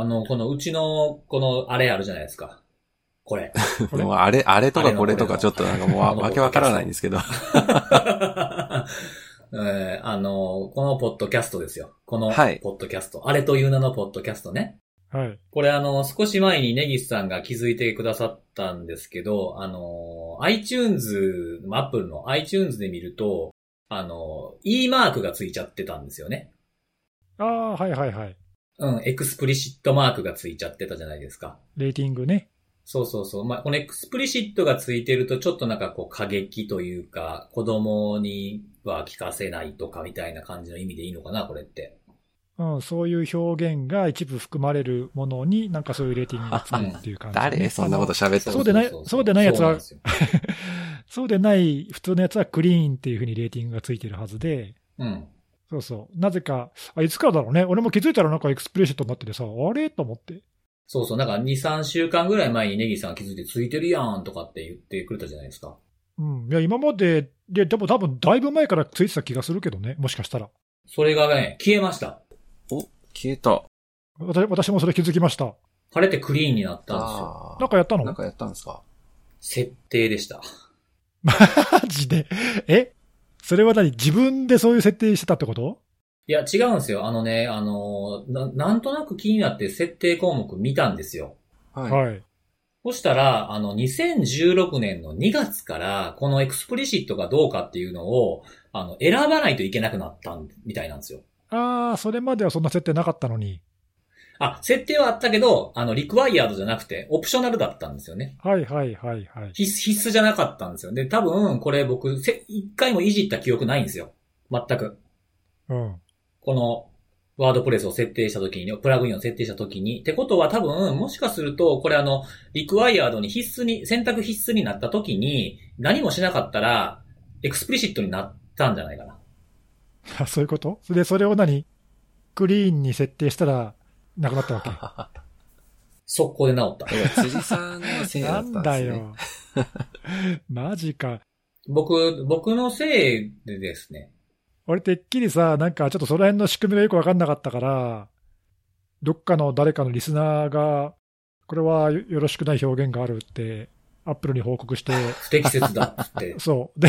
あの、このうちの、この、あれあるじゃないですか。これ。もうあれ、あれとかこれとかちょっとなんかもうわけわからないんですけど。えーあの、このポッドキャストですよ。この、はいポッドキャスト。あれという名のポッドキャストね。はい。これあの、少し前にネギスさんが気づいてくださったんですけど、あの、iTunes、Apple の iTunes で見ると、あの、E マークがついちゃってたんですよね。ああ、はいはいはい。うん、 explicit マークがついちゃってたじゃないですか。レーティングね。そうそうそう。まあ、この explicit がついてると、ちょっとなんかこう過激というか、子供には聞かせないとかみたいな感じの意味でいいのかな、これって。うん、そういう表現が一部含まれるものに、なんかそういうレーティングがつくっていう感じ、誰？そんなこと喋ったの？そうでないそうでないやつはそう そうでない普通のやつは clean っていうふうにレーティングがついてるはずで、うん。そうそう。なぜか、あ、いつからだろうね。俺も気づいたらなんかエクスプレッションになっててさ、あれ？と思って。そうそう。なんか2、3週間ぐらい前にネギさん気づいてついてるやんとかって言ってくれたじゃないですか。うん。いや、今まで、で、でも多分だいぶ前からついてた気がするけどね。もしかしたら。それがね、消えました。お、消えた。私私もそれ気づきました。晴れてクリーンになったんですよ。あなんかやったの？なんかやったんですか？設定でした。マジで？え？それは何？自分でそういう設定してたってこと？いや、違うんですよ。あのね、あの、ななんとなく気になって設定項目見たんですよ。はい。はい。そしたら、あの、2016年の2月から、この explicit がどうかっていうのを、あの、選ばないといけなくなったんみたいなんですよ。ああ、それまではそんな設定なかったのに。あ、設定はあったけど、あの、 required じゃなくて、 optional だったんですよね。はいはいはいはい。必須、必須じゃなかったんですよ。で、多分、これ僕、せ一回もいじった記憶ないんですよ。全く。うん。この、 WordPress を設定した時に、プラグインを設定した時に。ってことは多分、もしかすると、これあの、 required に必須に、選択必須になった時に、何もしなかったら、 explicit になったんじゃないかな。あそういうこと？で、それを何？ clean に設定したら、なくなったわけ。速攻で治った。いや辻さんのせいだなんだったんですね。よ。マジか。僕、僕のせいでですね。俺てっきりさ、なんかちょっとその辺の仕組みがよくわかんなかったから、どっかの誰かのリスナーが、これはよよろしくない表現があるって、アップルに報告して、不適切だって。そう。で、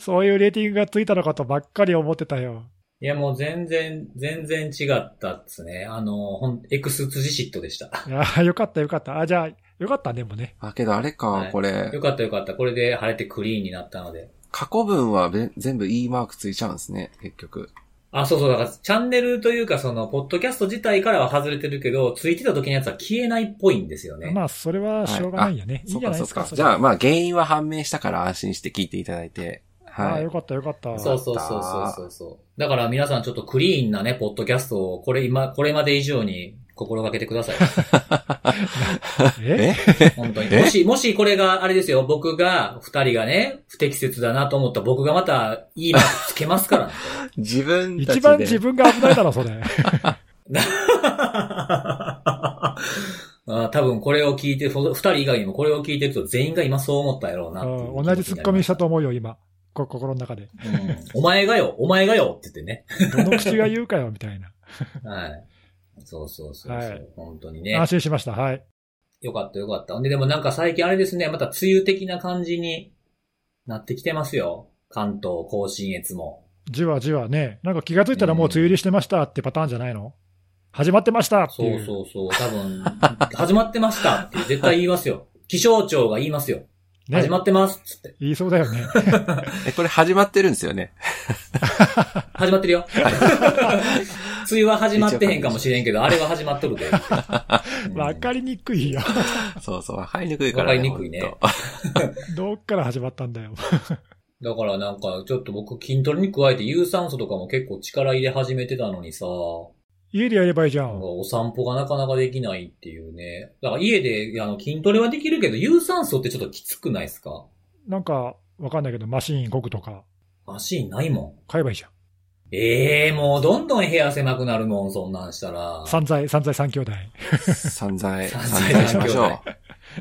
そういうレーティングがついたのかとばっかり思ってたよ。いや、もう全然、全然違ったっすね。あの、ほん、エクス辻シットでした。いや、よかったよかった。あ、じゃあ、よかったね、もうね。あ、けどあれか、はいこれよ、かったよかった。これで晴れてクリーンになったので。過去文はべ全部 E マークついちゃうんですね、結局。あ、そうそう、だから、チャンネルというか、その、ポッドキャスト自体からは外れてるけど、ついてた時のやつは消えないっぽいんですよね。まあ、それはしょうがないよね。い、いんじゃないですか。そうかそうか。じゃあ、まあ、原因は判明したから安心して聞いていただいて。ああ、はいよ。かったよかった。そうそうそうそうそうそう。だから皆さんちょっとクリーンなね、ポッドキャストを、これ今、これまで以上に心がけてください。え？え？本当に。え？もし、もしこれがあれですよ、僕が、二人がね、不適切だなと思ったら僕がまた、いいマークつけますからね。自分たちで。一番自分が危ないだろ、それ。あ多分これを聞いて、そ二人以外にもこれを聞いてると全員が今そう思ったやろうなううん同じツッコミしたと思うよ、今。こ心の中で。うんお前がよ、お前がよって言ってね。どの口が言うかよ、みたいな。はい。そうそうそうそう、はい本当にね。安心しました。はい。よかったよかった。ほんで、でもなんか最近あれですね、また梅雨的な感じになってきてますよ。関東甲信越も。じわじわね。なんか気がついたらもう梅雨入りしてましたってパターンじゃないの？始まってましたってそう。そうそう。多分、始まってましたって絶対言いますよ。気象庁が言いますよ。ね始まってますっつって。言いそうだよね。え、これ始まってるんですよね。始まってるよ。梅雨は始まってへんかもしれんけど、あれは始まっとるで。う んわかりにくいよ。そうそう。入りにくいから、わかりにくいねどっから始まったんだよ。だからなんか、ちょっと僕筋トレに加えて有酸素とかも結構力入れ始めてたのにさ、家でやればいいじゃん。お散歩がなかなかできないっていうね。だから家であの筋トレはできるけど、有酸素ってちょっときつくないですか？なんか、わかんないけど、マシーン動くとか、マシーンないもん。買えばいいじゃん。ええもうどんどん部屋狭くなるもん、そんなんしたら。散財、散財三兄弟。散財、散散財財しましょ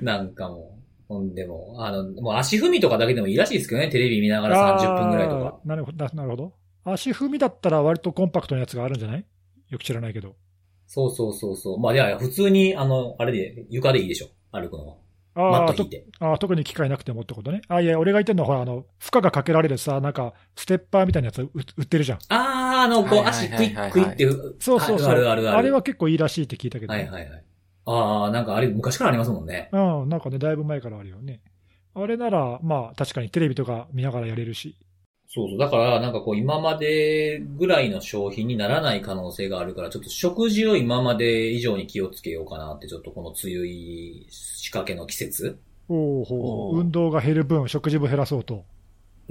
う。なんかもう。ほんでも、あの、もう足踏みとかだけでもいいらしいですけどね、テレビ見ながら30分ぐらいとか。なるほど、ななるほど。足踏みだったら割とコンパクトなやつがあるんじゃない？よく知らないけど。そうそうそうそう。まあ、いやいや、普通に、あの、あれで、床でいいでしょ。歩くのは。マああとット引いて。あー特に機械なくてもってことね。あいや、俺が言ってるのは、ほら、あの、負荷がかけられるさ、なんか、ステッパーみたいなやつ売売ってるじゃん。あー、あの、こう、足クイックイって。そうそうそう。あるあるある。れは結構いいらしいって聞いたけど、はいはいはい。あー、なんかあれ、昔からありますもんね。うん、なんかね、だいぶ前からあるよね。あれなら、まあ、確かにテレビとか見ながらやれるし。そうそう。だから、なんかこう、今までぐらいの商品にならない可能性があるから、ちょっと食事を今まで以上に気をつけようかなって、ちょっとこの梅雨仕掛けの季節。おおほおーう運動が減る分、食事も減らそうと。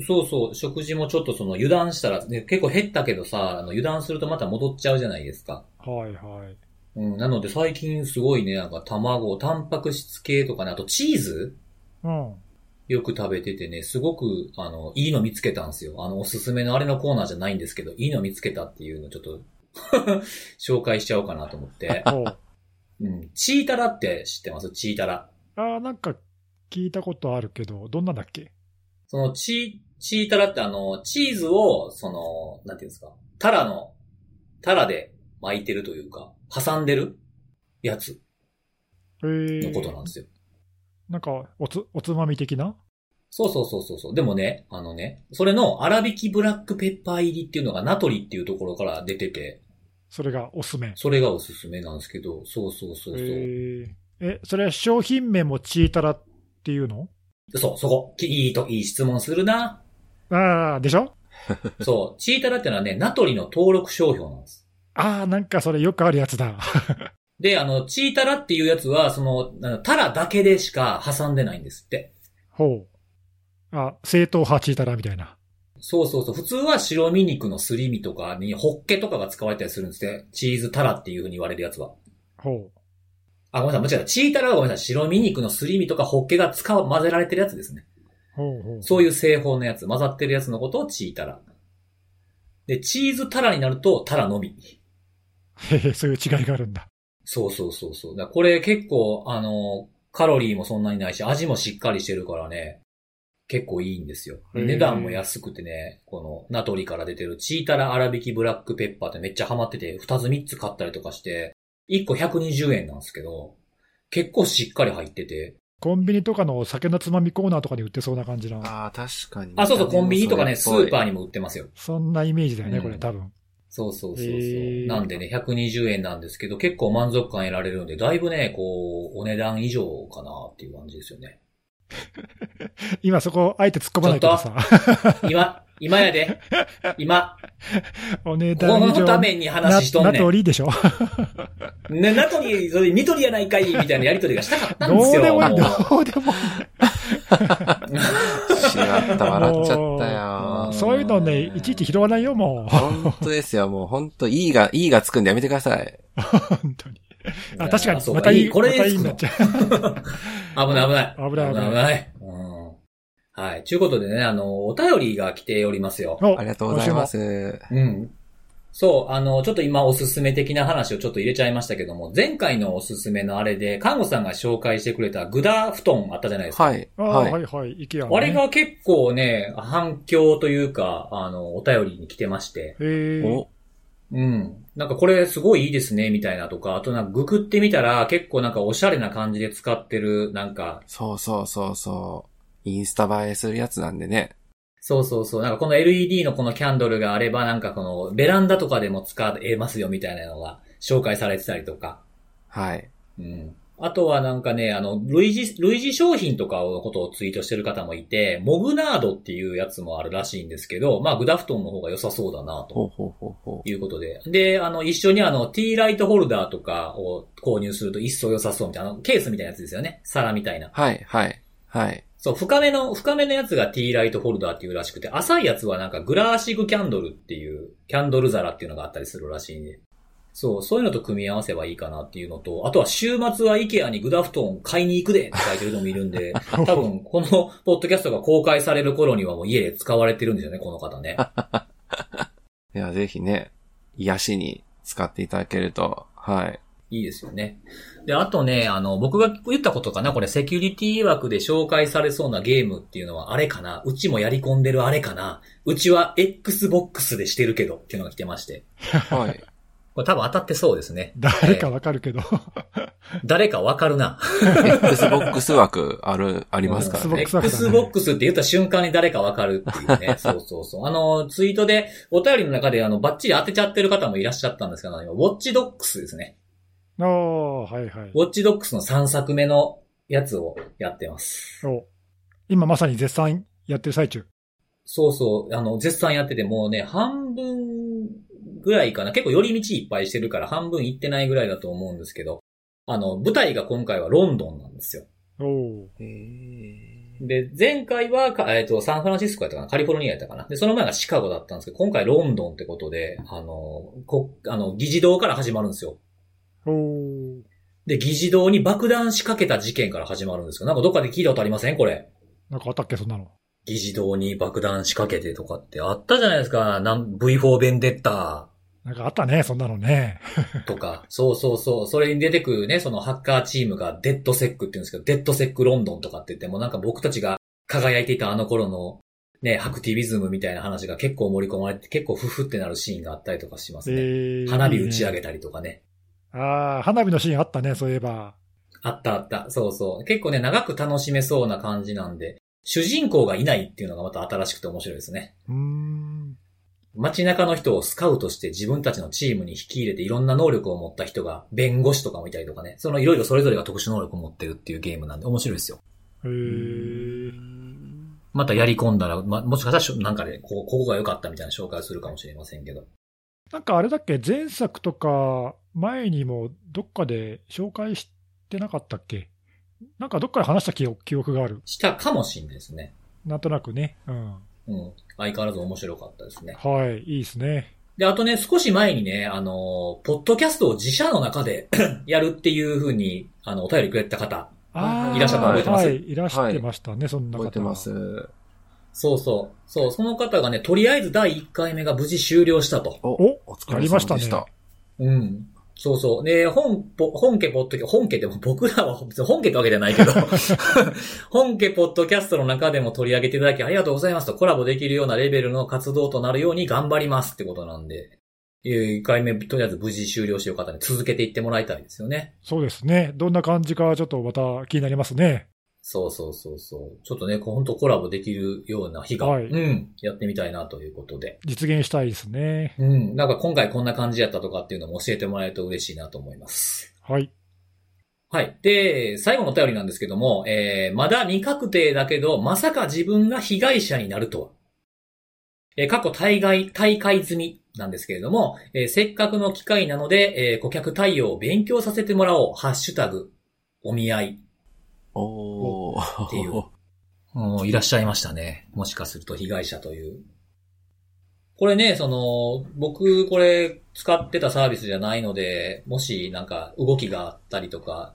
そうそう。食事もちょっとその油断したら、ね、結構減ったけどさ、あの油断するとまた戻っちゃうじゃないですか。はいはい。うん。なので最近すごいね、なんか卵、タンパク質系とかね、あとチーズうん。よく食べててね、すごく、あの、いいの見つけたんですよ。あの、おすすめのあれのコーナーじゃないんですけど、いいの見つけたっていうのをちょっと、紹介しちゃおうかなと思って。おううん。チータラって知ってます？チータラ。ああ、なんか聞いたことあるけど、どんなんだっけ？そのチー、チータラってあの、チーズを、その、なんていうんですか、タラの、タラで巻いてるというか、挟んでるやつえー、のことなんですよ。なんかおつ、おつまみ的な？そうそうそうそうそう。でもね、あのね、それの粗挽きブラックペッパー入りっていうのがナトリっていうところから出てて、それがおすすめ。それがおすすめなんですけど、そうそうそうそう。えー、え、それは商品名もチータラっていうの？そう、そこ。きいいと、いい質問するな。ああ、でしょ？そう、チータラってのはね、ナトリの登録商標なんです。ああ、なんかそれよくあるやつだ。で、あの、チータラっていうやつは、その、タラだけでしか挟んでないんですって。ほう。あ、正統派チータラみたいな。そうそうそう。普通は白身肉のすり身とかに、ホッケとかが使われたりするんですって。チーズタラっていう風に言われるやつは。ほあ、ごめんなさい、間違えた。チータラはごめんなさい。白身肉のすり身とかホッケが使う、混ぜられてるやつですね。う。ほうほう。そういう製法のやつ、混ざってるやつのことをチータラ。で、チーズタラになるとタラのみ。へへ、そういう違いがあるんだ。そうそうそうそう。だこれ結構、あの、カロリーもそんなにないし、味もしっかりしてるからね、結構いいんですよ。値段も安くてね、このナトリから出てるチータラ粗挽きブラックペッパーってめっちゃハマってて、2つ3つ買ったりとかして、1個120円なんですけど、結構しっかり入ってて、コンビニとかの酒のつまみコーナーとかに売ってそうな感じの。ああ、確かに。あ、そうそう、コンビニとかね、スーパーに。にも売ってますよ。そんなイメージだよね、うんこれ多分。そうそうそうそう。なんでね、120円なんですけど、結構満足感得られるんで、だいぶね、こう、お値段以上かなっていう感じですよね。今そこ、あえて突っ込まないけどさ。今、今やで。今、お値こ段以上。のために話しとんなねナトリでしょん。ね、ナトリ、それニトリやないかい、みたいなやりとりがしたかったんどうですよ。でもいい、どうでもいし まった、笑っちゃったもよう。そういうのね、いちいち拾わないよ、もう。本当ですよ、もう本当、いいが、いいがつくんでやめてください。本当に。あ、確かに、そうまたいい、これでまたいいになっちゃう。危ない危ない。危ない危ない危ない。うんはい。ということでね、あの、お便りが来ておりますよ。おありがとうございま。す。うん。そう、あの、ちょっと今おすすめ的な話をちょっと入れちゃいましたけども、前回のおすすめのあれで、看護さんが紹介してくれたグダ布団あったじゃないですか。はい。あはい。はいはい、イケアのあねれが結構ね、反響というか、あの、お便りに来てまして、へーお、うん。なんかこれすごいいいですね、みたいなとか、あとなんかググってみたら結構なんかおしゃれな感じで使ってる、なんか、そうそうそうそう。インスタ映えするやつなんでね。そうそうそう、なんかこの LED のこのキャンドルがあれば、なんかこのベランダとかでも使えますよ、みたいなのが紹介されてたりとか、はい。うん。あとはなんかね、あの、類似、類似商品とかのことをツイートしてる方もいて、モグナードっていうやつもあるらしいんですけど、まあ、グダフトンの方が良さそうだなと。ほうほうほうほいうことで。で、あの、一緒にあの、ティーライトホルダーとかを購入すると一層良さそうみたいな、ケースみたいなやつですよね。皿みたいなう。。はい、はい、はい。そう、深めの、深めのやつがティーライトホルダーっていうらしくて、浅いやつはなんかグラーシグキャンドルっていう、キャンドル皿っていうのがあったりするらしいんで。そう、そういうのと組み合わせばいいかなっていうのと、あとは週末は IKEA にグダフトン買いに行くでって書いてる人もいるんで、多分このポッドキャストが公開される頃にはもう家で使われてるんですよね、この方ね。いや、ぜひね、癒しに使っていただけると、はい。いいですよね。で、あとね、あの、僕が言ったことかなこれセキュリティ枠で紹介されそうなゲームっていうのはあれかなうちもやり込んでるあれかなうちは Xbox でしてるけどっていうのが来てまして。はい。これ多分当たってそうですね。誰かわかるけど。誰かわかるな。Xbox 枠ある、ありますからね。Xbox って言った瞬間に誰かわかるっていうね。そうそうそう。あの、ツイートで、お便りの中で、あの、バッチリ当てちゃってる方もいらっしゃったんですけど、今、ウォッチドックスですね。ああ、はいはい。ウォッチドックスの3作目のやつをやってます。お今まさに絶賛やってる最中。そうそう、あの、絶賛やってて、もうね、半分ぐらいかな。結構寄り道いっぱいしてるから、半分行ってないぐらいだと思うんですけど、あの、舞台が今回はロンドンなんですよ。おおへーで、前回はか、えっ、と、サンフランシスコやったかな、カリフォルニアやったかな。で、その前がシカゴだったんですけど、今回ロンドンってことで、あの、こ、あの、議事堂から始まるんですよ。で、議事堂に爆弾仕掛けた事件から始まるんですよ。なんかどっかで聞いたことありません？これ。なんかあったっけ、そんなの。議事堂に爆弾仕掛けてとかってあったじゃないですか。なん V4 ベンデッタなんかあったね、そんなのね。とか。そうそうそう。それに出てくるね、そのハッカーチームがデッドセックって言うんですけど、デッドセックロンドンとかって言ってもなんか僕たちが輝いていたあの頃のね、ハクティビズムみたいな話が結構盛り込まれて、結構フフってなるシーンがあったりとかしますね。えー花火打ち上げたりとかね。ああ、花火のシーンあったね、そういえば。あったあった。そうそう。結構ね、長く楽しめそうな感じなんで、主人公がいないっていうのがまた新しくて面白いですね。うーん。街中の人をスカウトして自分たちのチームに引き入れていろんな能力を持った人が弁護士とかもいたりとかね。そのいろいろそれぞれが特殊能力を持ってるっていうゲームなんで面白いですよ。へえ。またやり込んだら、ま、もしかしたらなんかで、ここ、ここが良かったみたいな紹介をするかもしれませんけど。なんかあれだっけ、前作とか前にもどっかで紹介してなかったっけ？なんかどっかで話した記憶記憶がある。したかもしんないですね。なんとなくね。うん。うん。相変わらず面白かったですね。はい、いいですね。で、あとね、少し前にね、あの、ポッドキャストを自社の中で やるっていう風に、あの、お便りくれた方。いらっしゃったの覚えてます？はい、いらしてましたね、そんな方。覚えてます。そうそう。そう、その方がね、とりあえず第1回目が無事終了したと。お、おお疲れやりましたね様でした。うん。そうそう。で、本、ぽ本家ポッドキャ本家でも僕らは別に本家ってわけじゃないけど、本家ポッドキャストの中でも取り上げていただきありがとうございますと、コラボできるようなレベルの活動となるように頑張りますってことなんで、1回目、とりあえず無事終了してる方に続けていってもらいたいですよね。そうですね。どんな感じかちょっとまた気になりますね。そうそうそうそう。ちょっとね、本当コラボできるような日が、はいうん、やってみたいなということで。実現したいですね。うん、なんか今回こんな感じやったとかっていうのも教えてもらえると嬉しいなと思います。はい。はい。で、最後のお便りなんですけども、えー、まだ未確定だけど、まさか自分が被害者になるとは。えー、過去大会、大会済みなんですけれども、えーせっかくの機会なので、えー顧客対応を勉強させてもらおう。ハッシュタグ、お見合い。おー。っていう うんいらっしゃいましたね。もしかすると被害者という。これね、その、僕これ使ってたサービスじゃないので、もしなんか動きがあったりとか、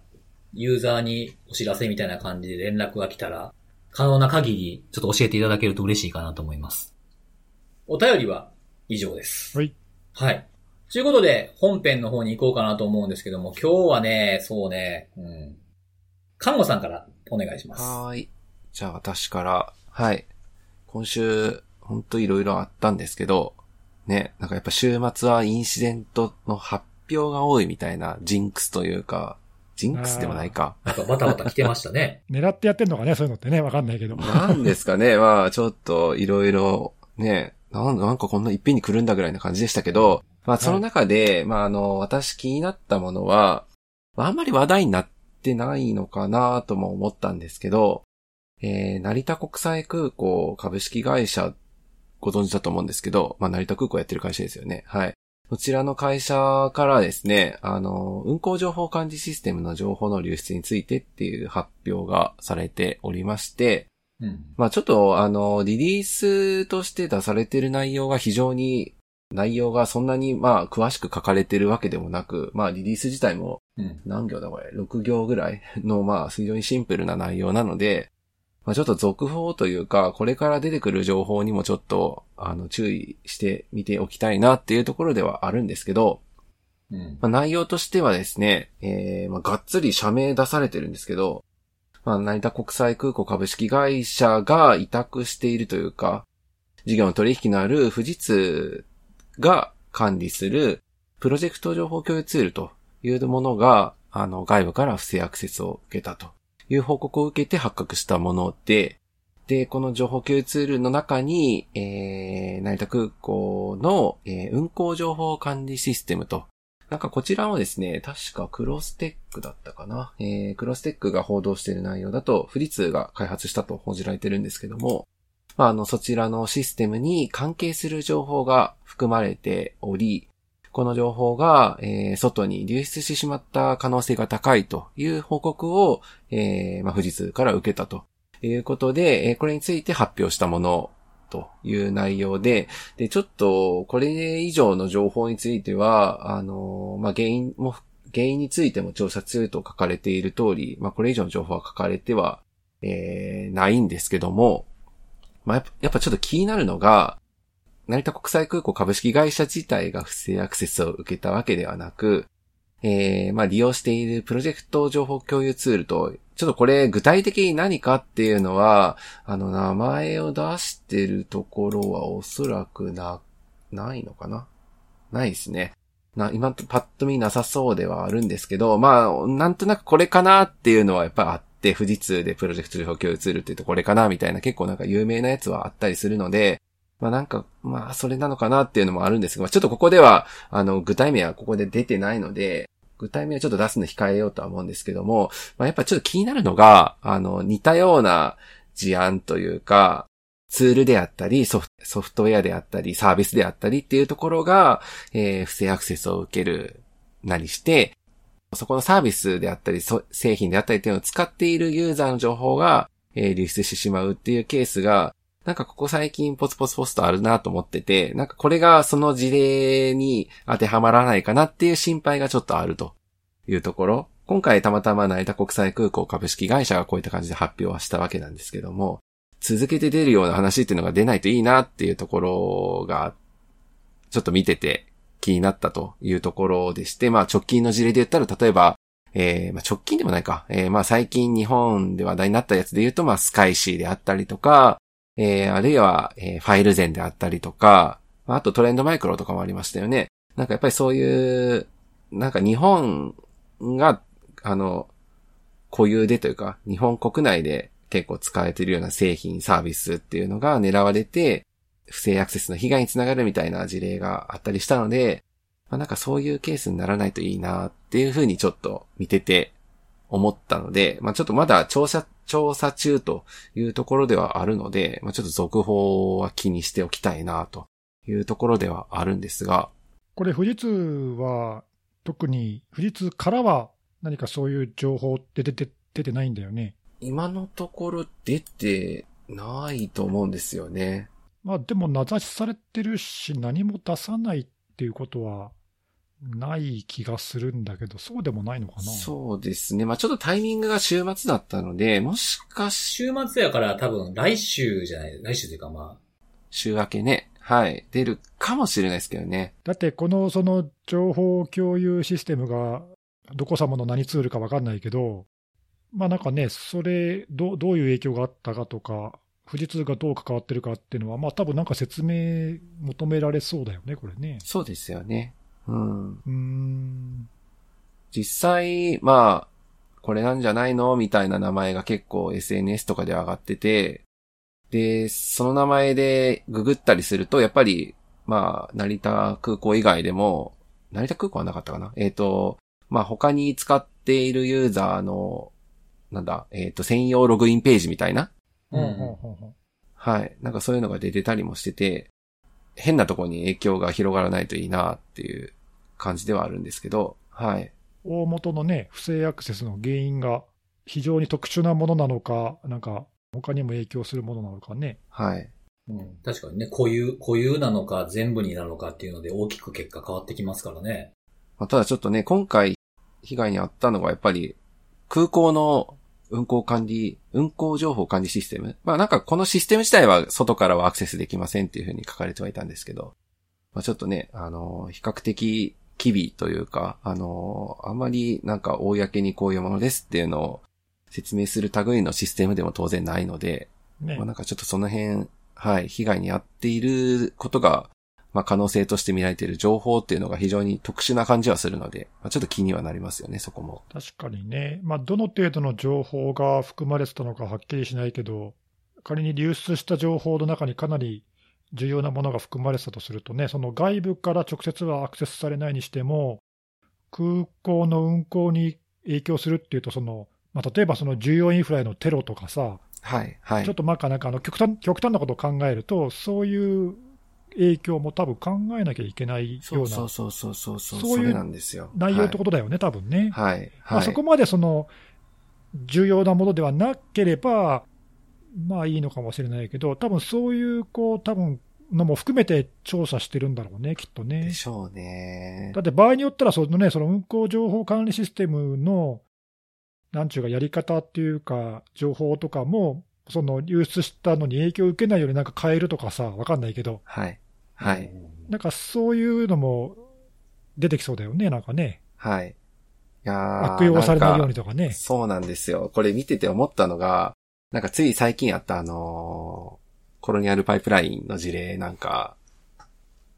ユーザーにお知らせみたいな感じで連絡が来たら、可能な限りちょっと教えていただけると嬉しいかなと思います。お便りは以上です。はい。はい。ということで、本編の方に行こうかなと思うんですけども、今日はね、そうね、うん。看護さんからお願いします。はーい。じゃあ私から、はい。今週、ほんといろいろあったんですけど、ね、なんかやっぱ週末はインシデントの発表が多いみたいなジンクスというか、ジンクスでもないか。なんかバタバタ来てましたね。狙ってやってんのかね、そういうのってね、わかんないけど。なんですかね、まあちょっといろいろね、なんなんかこんないっぺんに来るんだぐらいな感じでしたけど、まあその中で、まああの、私気になったものは、まああんまり話題になってないのかなとも思ったんですけど、えー、成田国際空港株式会社ご存知だと思うんですけど、まあ成田空港やってる会社ですよね。はい。こちらの会社からですね、あの、運航情報管理システムの情報の流出についてっていう発表がされておりまして、うん。まあちょっと、あの、リリースとして出されている内容が非常に、内容がそんなに、まあ、詳しく書かれてるわけでもなく、まあ、リリース自体もうん。何行だこれ ?6 行ぐらい？の、まあ、非常にシンプルな内容なので、まあ、ちょっと続報というか、これから出てくる情報にもちょっと、あの、注意してみておきたいなっていうところではあるんですけど、うん。まあ、内容としてはですね、えー、まあ、がっつり社名出されてるんですけど、まあ、成田国際空港株式会社が委託しているというか、事業の取引のある富士通が管理する、プロジェクト情報共有ツールというものが、あの、外部から不正アクセスを受けたという報告を受けて発覚したもので、で、この情報共有ツールの中に、えー、成田空港の、えー、運航情報管理システムと、なんかこちらもですね、確かクロステックだったかな。えー、クロステックが報道している内容だと、富士通が開発したと報じられてるんですけども、まあ、あの、そちらのシステムに関係する情報が含まれており、この情報が、えー、外に流出してしまった可能性が高いという報告を、えー、まあ、富士通から受けたということで、えー、これについて発表したものという内容で、で、ちょっと、これ以上の情報については、あの、まあ、原因も、原因についても調査中と書かれている通り、まあ、これ以上の情報は書かれては、えー、ないんですけども、まあ、やっぱちょっと気になるのが、成田国際空港株式会社自体が不正アクセスを受けたわけではなく、えー、まあ利用しているプロジェクト情報共有ツールと、ちょっとこれ具体的に何かっていうのは、あの名前を出してるところはおそらくな、ないのかな？ないですね。な、今パッと見なさそうではあるんですけど、まあ、なんとなくこれかなっていうのはやっぱあって、富士通でプロジェクト情報共有ツールって言うとこれかなみたいな結構なんか有名なやつはあったりするので、まあなんか、まあそれなのかなっていうのもあるんですが、ちょっとここでは、あの、具体名はここで出てないので、具体名はちょっと出すの控えようとは思うんですけども、まあやっぱちょっと気になるのが、あの、似たような事案というか、ツールであったりソフ、ソフトウェアであったり、サービスであったりっていうところが、えー、不正アクセスを受けるなりして、そこのサービスであったり、製品であったりっていうのを使っているユーザーの情報が、えー、流出してしまうっていうケースが、なんかここ最近ポツポツポストあるなと思ってて、なんかこれがその事例に当てはまらないかなっていう心配がちょっとあるというところ。今回たまたま成田国際空港株式会社がこういった感じで発表はしたわけなんですけども、続けて出るような話っていうのが出ないといいなっていうところが、ちょっと見てて気になったというところでして、まあ直近の事例で言ったら例えば、えー、まあ直近でもないか、えー、まあ最近日本で話題になったやつで言うと、まあスカイシーであったりとか、えー、あるいは、えー、ファイルゼンであったりとか、あとトレンドマイクロとかもありましたよね。なんかやっぱりそういう、なんか日本が、あの、固有でというか、日本国内で結構使われているような製品、サービスっていうのが狙われて、不正アクセスの被害につながるみたいな事例があったりしたので、まあ、なんかそういうケースにならないといいなっていうふうにちょっと見てて思ったので、まあ、ちょっとまだ調査、調査中というところではあるので、まあ、ちょっと続報は気にしておきたいなというところではあるんですが。これ富士通は特に富士通からは何かそういう情報って出て、出てないんだよね。今のところ出てないと思うんですよね。まあでも名指しされてるし何も出さないっていうことはない気がするんだけど、そうでもないのかな？そうですね。まあちょっとタイミングが週末だったので、もしかし。週末やから多分来週じゃない、来週というかまあ。週明けね。はい。出るかもしれないですけどね。だってこのその情報共有システムがどこ様の何ツールかわかんないけど、まあなんかね、それど、どういう影響があったかとか、富士通がどう関わってるかっていうのは、まあ多分なんか説明求められそうだよね、これね。そうですよね。うん。うん。実際、まあ、これなんじゃないのみたいな名前が結構 SNS とかで上がってて、で、その名前でググったりすると、やっぱり、まあ、成田空港以外でも、成田空港はなかったかな？えっ、ー、と、まあ他に使っているユーザーの、なんだ、えっ、ー、と、専用ログインページみたいな。うん。はい。なんかそういうのが出てたりもしてて、変なところに影響が広がらないといいなっていう感じではあるんですけど、はい。大元のね、不正アクセスの原因が非常に特殊なものなのか、なんか他にも影響するものなのかね。はい。うん、確かにね、固有、固有なのか全部になるのかっていうので大きく結果変わってきますからね。まあ、ただちょっとね、今回被害に遭ったのがやっぱり空港の運行管理、運行情報管理システム。まあなんかこのシステム自体は外からはアクセスできませんっていうふうに書かれてはいたんですけど、まあちょっとね、あの、比較的機微というか、あの、あんまりなんか公にこういうものですっていうのを説明する類のシステムでも当然ないので、ね、まあなんかちょっとその辺、はい、被害に遭っていることがまあ、可能性として見られている情報っていうのが非常に特殊な感じはするので、まあ、ちょっと気にはなりますよね、そこも。確かにね。まあ、どの程度の情報が含まれてたのかはっきりしないけど、仮に流出した情報の中にかなり重要なものが含まれてたとするとね、その外部から直接はアクセスされないにしても、空港の運航に影響するっていうと、その、まあ、例えばその重要インフラへのテロとかさ、はい、はい。ちょっとまあなんかあの極端極端なことを考えると、そういう影響も多分考えなきゃいけないようなそうそうそうそうそういう。内容ってことだよね、多分ね。はい。はい。まあ、そこまでその重要なものではなければ、まあいいのかもしれないけど、多分そういう、こう、多分のも含めて調査してるんだろうね、きっとねで。しょうねだ。って場合によったら、そのね、その運行情報管理システムの、なんちゅうか、やり方っていうか、情報とかも、その流出したのに影響を受けないようになんか変えるとかさ、わかんないけど、はい。はい。なんかそういうのも出てきそうだよね、なんかね。はい。いやー悪用されないようにとかね。そうなんですよ。これ見てて思ったのが、なんかつい最近あったあのーコロニアルパイプラインの事例なんか、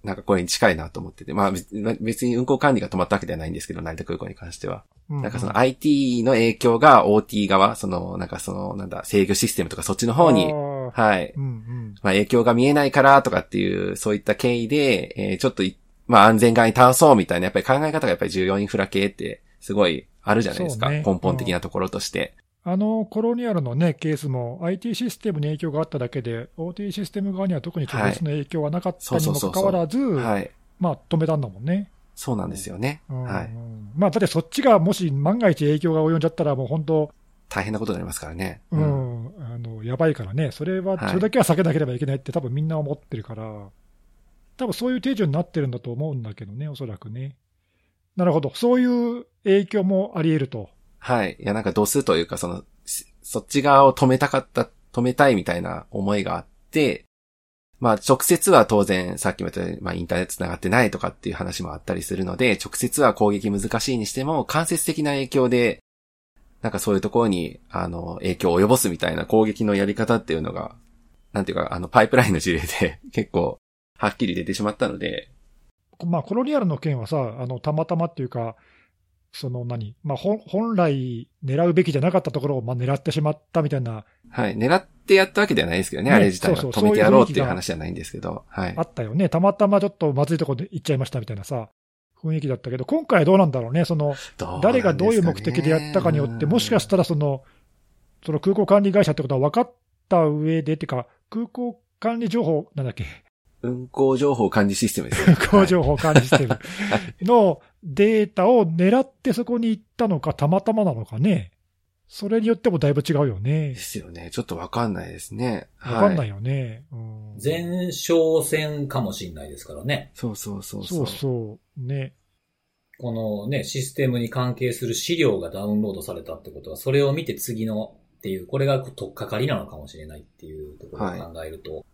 なんかこれに近いなと思ってて、まあ別別に運行管理が止まったわけではないんですけど、成田空港に関しては。うなんかその IT の影響が OT 側、その、なんかその、なんだ、制御システムとかそっちの方にはい。うんうん。まあ影響が見えないからとかっていう、そういった経緯で、えーちょっとい、まあ安全側に倒そうみたいな、やっぱり考え方がやっぱり重要インフラ系って、すごいあるじゃないですか。ね根本的なところとして。あのコロニアルの、ね、ケースも IT システムに影響があっただけで、OT システム側には特に直接の影響はなかったにもかかわらず、はい。まあ止めたんだもんね。そうなんですよね。うんはい。まあ、だってそっちがもし万が一影響が及んじゃったら、もう本当、大変なことになりますからね。う。ん、あのやばいからね、それは、はいそれだけは避けなければいけないって、多分みんな思ってるから、多分そういう手順になってるんだと思うんだけどね、おそらくね。なるほど、そういう影響もあり得ると。はい。いや、なんか度数というか、その、しそっち側を止めたかった、止めたいみたいな思いがあって、まあ、直接は当然、さっきも言ったように、まあ、インターネット繋がってないとかっていう話もあったりするので、直接は攻撃難しいにしても、間接的な影響で、なんかそういうところに、あの、影響を及ぼすみたいな攻撃のやり方っていうのが、なんていうか、あの、パイプラインの事例で 結構、はっきり出てしまったので、まあ、コロニアルの件はさ、あのたまたまっていうか、その何、まあ、本来狙うべきじゃなかったところを、まあ、狙ってしまったみたいな、はい。狙ってやったわけではないですけどね、ねあれ自体は。止めてやろうっていう話じゃないんですけど、はい。あ。ったよね、たまたまちょっとまずいところで行っちゃいましたみたいなさ、雰囲気だったけど、今回はどうなんだろうね、その誰がどういう目的でやったかによって、もしかしたらそのその空港管理会社ってことは分かった上で、ってか、空港管理情報、なんだっけ、運行情報管理システムですね。空港情報管理システムのデータを狙ってそこに行ったのか、たまたまなのかね、それによってもだいぶ違うよねで。すよね。ちょっとわかんないですね。。分かんないいよね。うん前哨戦かもしれないですからね。そうそうそうそうそう。ね。このね、システムに関係する資料がダウンロードされたってことは、それを見て次のっていう、これが取っかかりなのかもしれないっていうところを考えると、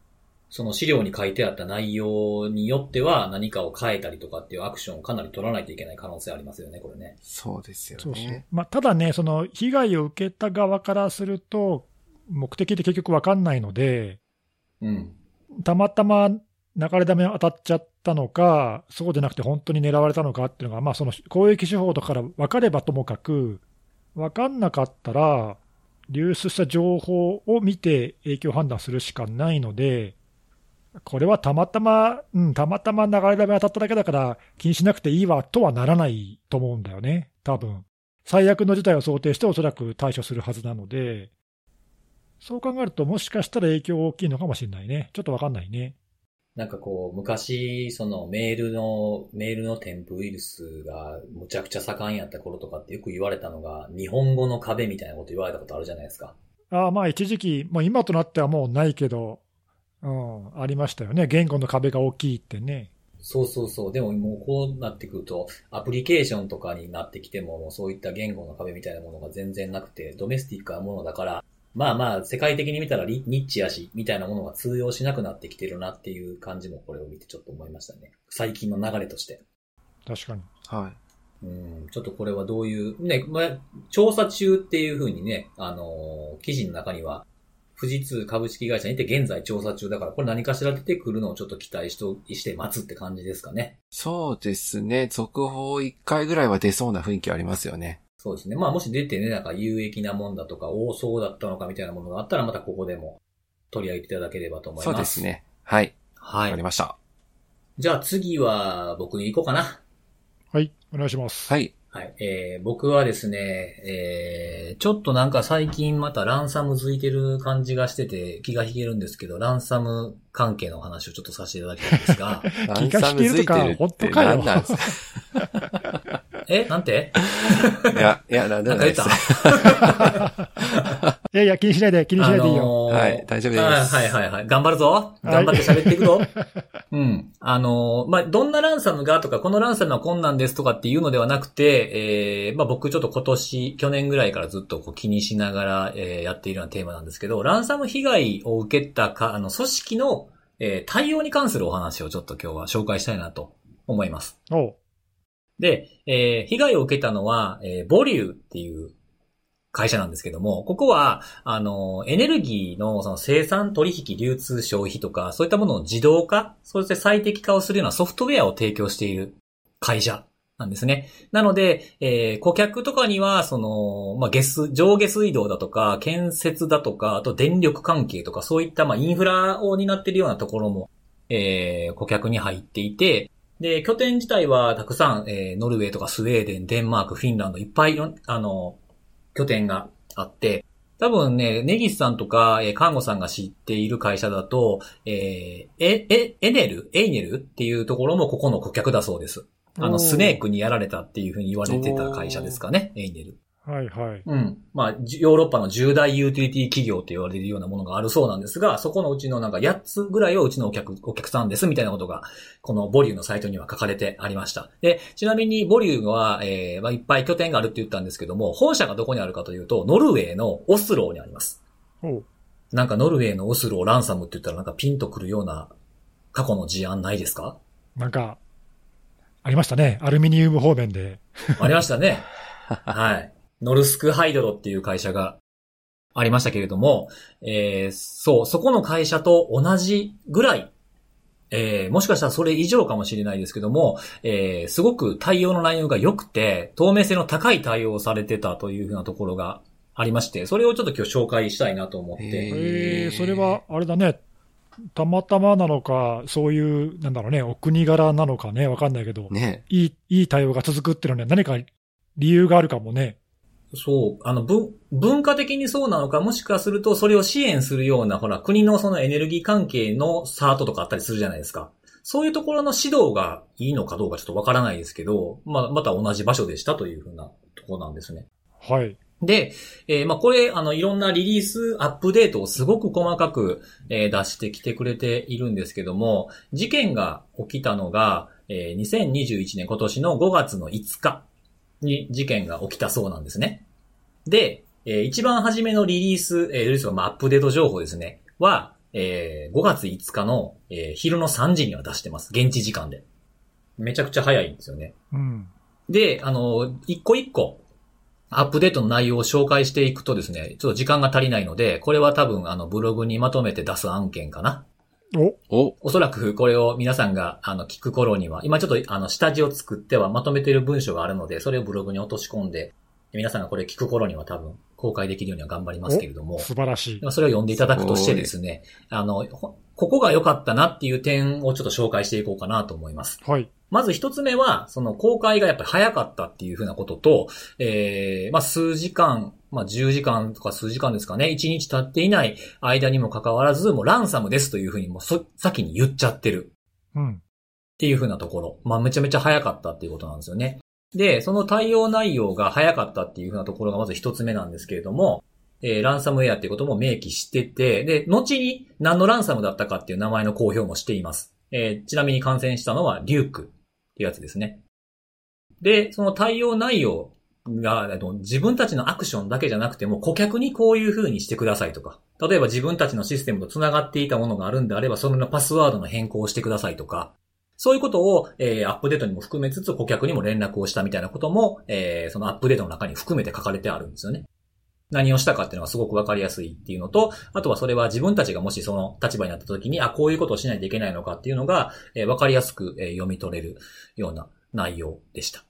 その資料に書いてあった内容によっては何かを変えたりとかっていうアクションをかなり取らないといけない可能性ありますよね、これね。そうですよそうそうね。まあ、ただね、その被害を受けた側からすると、目的って結局分かんないので、うん。たまたま流れ弾当たっちゃったのか、そうじゃなくて本当に狙われたのかっていうのが、まあ、その攻撃手法とかから分かればともかく、分かんなかったら、流出した情報を見て影響判断するしかないので、これはたまたま、うん、たまたま流れ弾当たっただけだから気にしなくていいわとはならないと思うんだよね、多分最悪の事態を想定しておそらく対処するはずなので、そう考えると、もしかしたら影響大きいのかもしれないね。ちょっとわかんないね。なんかこう、昔、そのメールの、メールの添付ウイルスがむちゃくちゃ盛んやった頃とかってよく言われたのが、日本語の壁みたいなこと言われたことあるじゃないですか。ああまあ一時期、もう今となってはもうないけど、うん、ありましたよね。言語の壁が大きいってね。そうそうそう。でももうこうなってくると、アプリケーションとかになってきても、もうそういった言語の壁みたいなものが全然なくて、ドメスティックなものだから、まあまあ、世界的に見たらリニッチやし、みたいなものが通用しなくなってきてるなっていう感じもこれを見てちょっと思いましたね。最近の流れとして。確かに。はうん、ちょっとこれはどういう、ね、まあ、調査中っていうふうにね、あのー記事の中には富士通株式会社にて現在調査中だから、これ何かしら出てくるのをちょっと期待しとして待つって感じですかね。そうですね。続報1回ぐらいは出そうな雰囲気ありますよね。そうですね。まあもし出てね、なんか有益なもんだとか、多そうだったのかみたいなものがあったら、またここでも取り上げていただければと思います。そうです。ね。はい。はいわかり。ました。じゃあ次は僕に行こうかな。はい、お願いします。はい。はい。えー、僕はですね、えー、ちょっとなんか最近またランサムづいてる感じがしてて気が引けるんですけど、ランサム関係の話をちょっとさせていただきたいんですが、ランサム付いてるって何なんですか？えなんて？いや、いや、なんでなか言もなんいです。いやいや、気にしないで、気にしないでいいよ。のーはい大丈夫ですはいはいはいはい。頑張るぞ。頑張って喋っていくぞ。うん。あのーまあ、どんなランサムがとか、このランサムはこんなんですとかっていうのではなくて、えー、まあ、僕ちょっと今年、去年ぐらいからずっとこう気にしながら、えー、やっているようなテーマなんですけど、ランサム被害を受けたか、あの、組織の、えー、対応に関するお話をちょっと今日は紹介したいなと思います。おうで、えー被害を受けたのは、えーボリューっていう会社なんですけども、ここは、あの、エネルギーのその生産、取引、流通、消費とか、そういったものの自動化、そして最適化をするようなソフトウェアを提供している会社なんですね。なので、えー顧客とかには、その、まあ、下水、上下水道だとか、建設だとか、あと電力関係とか、そういった、まあ、インフラを担っているようなところも、えー顧客に入っていて、で、拠点自体はたくさん、えーノルウェーとかスウェーデン、デンマーク、フィンランド、いっぱいの、あの、拠点があって、多分ね、ネギスさんとか、えー、看護さんが知っている会社だと、えーえ、え、エネル？エイネル？っていうところもここの顧客だそうです。あの、スネークにやられたっていうふうに言われてた会社ですかね、エイネル。はいはい。うん。まあ、じヨーロッパの重大ユーティリティ企業と言われるようなものがあるそうなんですが、そこのうちのなんか8つぐらいはうちのお客、お客さんですみたいなことが、このボリューのサイトには書かれてありました。で、ちなみにボリューは、えーまあ、いっぱい拠点があるって言ったんですけども、本社がどこにあるかというと、ノルウェーのオスローにあります。おうなんかノルウェーのオスローランサムって言ったらなんかピンとくるような過去の事案ないですか？なんか、ありましたね。アルミニウム方面で。ありましたね。はい。ノルスクハイドロっていう会社がありましたけれども、えーそう、そこの会社と同じぐらい、えーもしかしたらそれ以上かもしれないですけども、えーすごく対応の内容が良くて、透明性の高い対応をされてたというふうなところがありまして、それをちょっと今日紹介したいなと思って、へえー、それは、あれだね。たまたまなのか、そういう、なんだろうね、お国柄なのかね、わかんないけど、ね。いい、いい対応が続くっていうのはね、何か理由があるかもね。そう、あの、文、文化的にそうなのか、もしかするとそれを支援するような、ほら、国のそのエネルギー関係のサートとかあったりするじゃないですか。そういうところの指導がいいのかどうかちょっとわからないですけど、まあ、また同じ場所でしたというふうなところなんですね。はい。で、えーまあ、これ、あの、いろんなリリース、アップデートをすごく細かく、えー出してきてくれているんですけども、事件が起きたのが、えー2021年今年の5月の5日に事件が起きたそうなんですね。で、えー一番初めのリリース、えーリリースはまあアップデート情報ですね、は、えー5月5日の、えー昼の3時には出してます。現地時間で。めちゃくちゃ早いんですよね。うん。で、あの、一個一個、アップデートの内容を紹介していくとですね、ちょっと時間が足りないので、これは多分あのブログにまとめて出す案件かな。お、お、おそらくこれを皆さんがあの聞く頃には、今ちょっとあの下地を作ってはまとめている文章があるので、それをブログに落とし込んで、皆さんがこれ聞く頃には多分公開できるようには頑張りますけれども。素晴らしい。それを読んでいただくとしてですね、あの、ほここが良かったなっていう点をちょっと紹介していこうかなと思います。はい。まず一つ目は、その公開がやっぱり早かったっていうふうなことと、えー、まあ数時間、まあ10時間とか数時間ですかね、1日経っていない間にもかかわらず、もうランサムですというふうにもうそ先に言っちゃってるうん。っていうふうなところ。まあめちゃめちゃ早かったっていうことなんですよね。で、その対応内容が早かったっていうふうなところがまず一つ目なんですけれども、えー、ランサムウェアっていうことも明記してて、で、後に何のランサムだったかっていう名前の公表もしています。えーちなみに感染したのはリュークいうやつですね。で、その対応内容が、自分たちのアクションだけじゃなくても、顧客にこういう風にしてくださいとか、例えば自分たちのシステムと繋がっていたものがあるんであれば、そのパスワードの変更をしてくださいとか、そういうことを、えーアップデートにも含めつつ、顧客にも連絡をしたみたいなことも、えーそのアップデートの中に含めて書かれてあるんですよね。何をしたかっていうのがすごくわかりやすいっていうのと、あとはそれは自分たちがもしその立場になった時に、あ、こういうことをしないといけないのかっていうのが、え、わかりやすく、え、読み取れるような内容でした。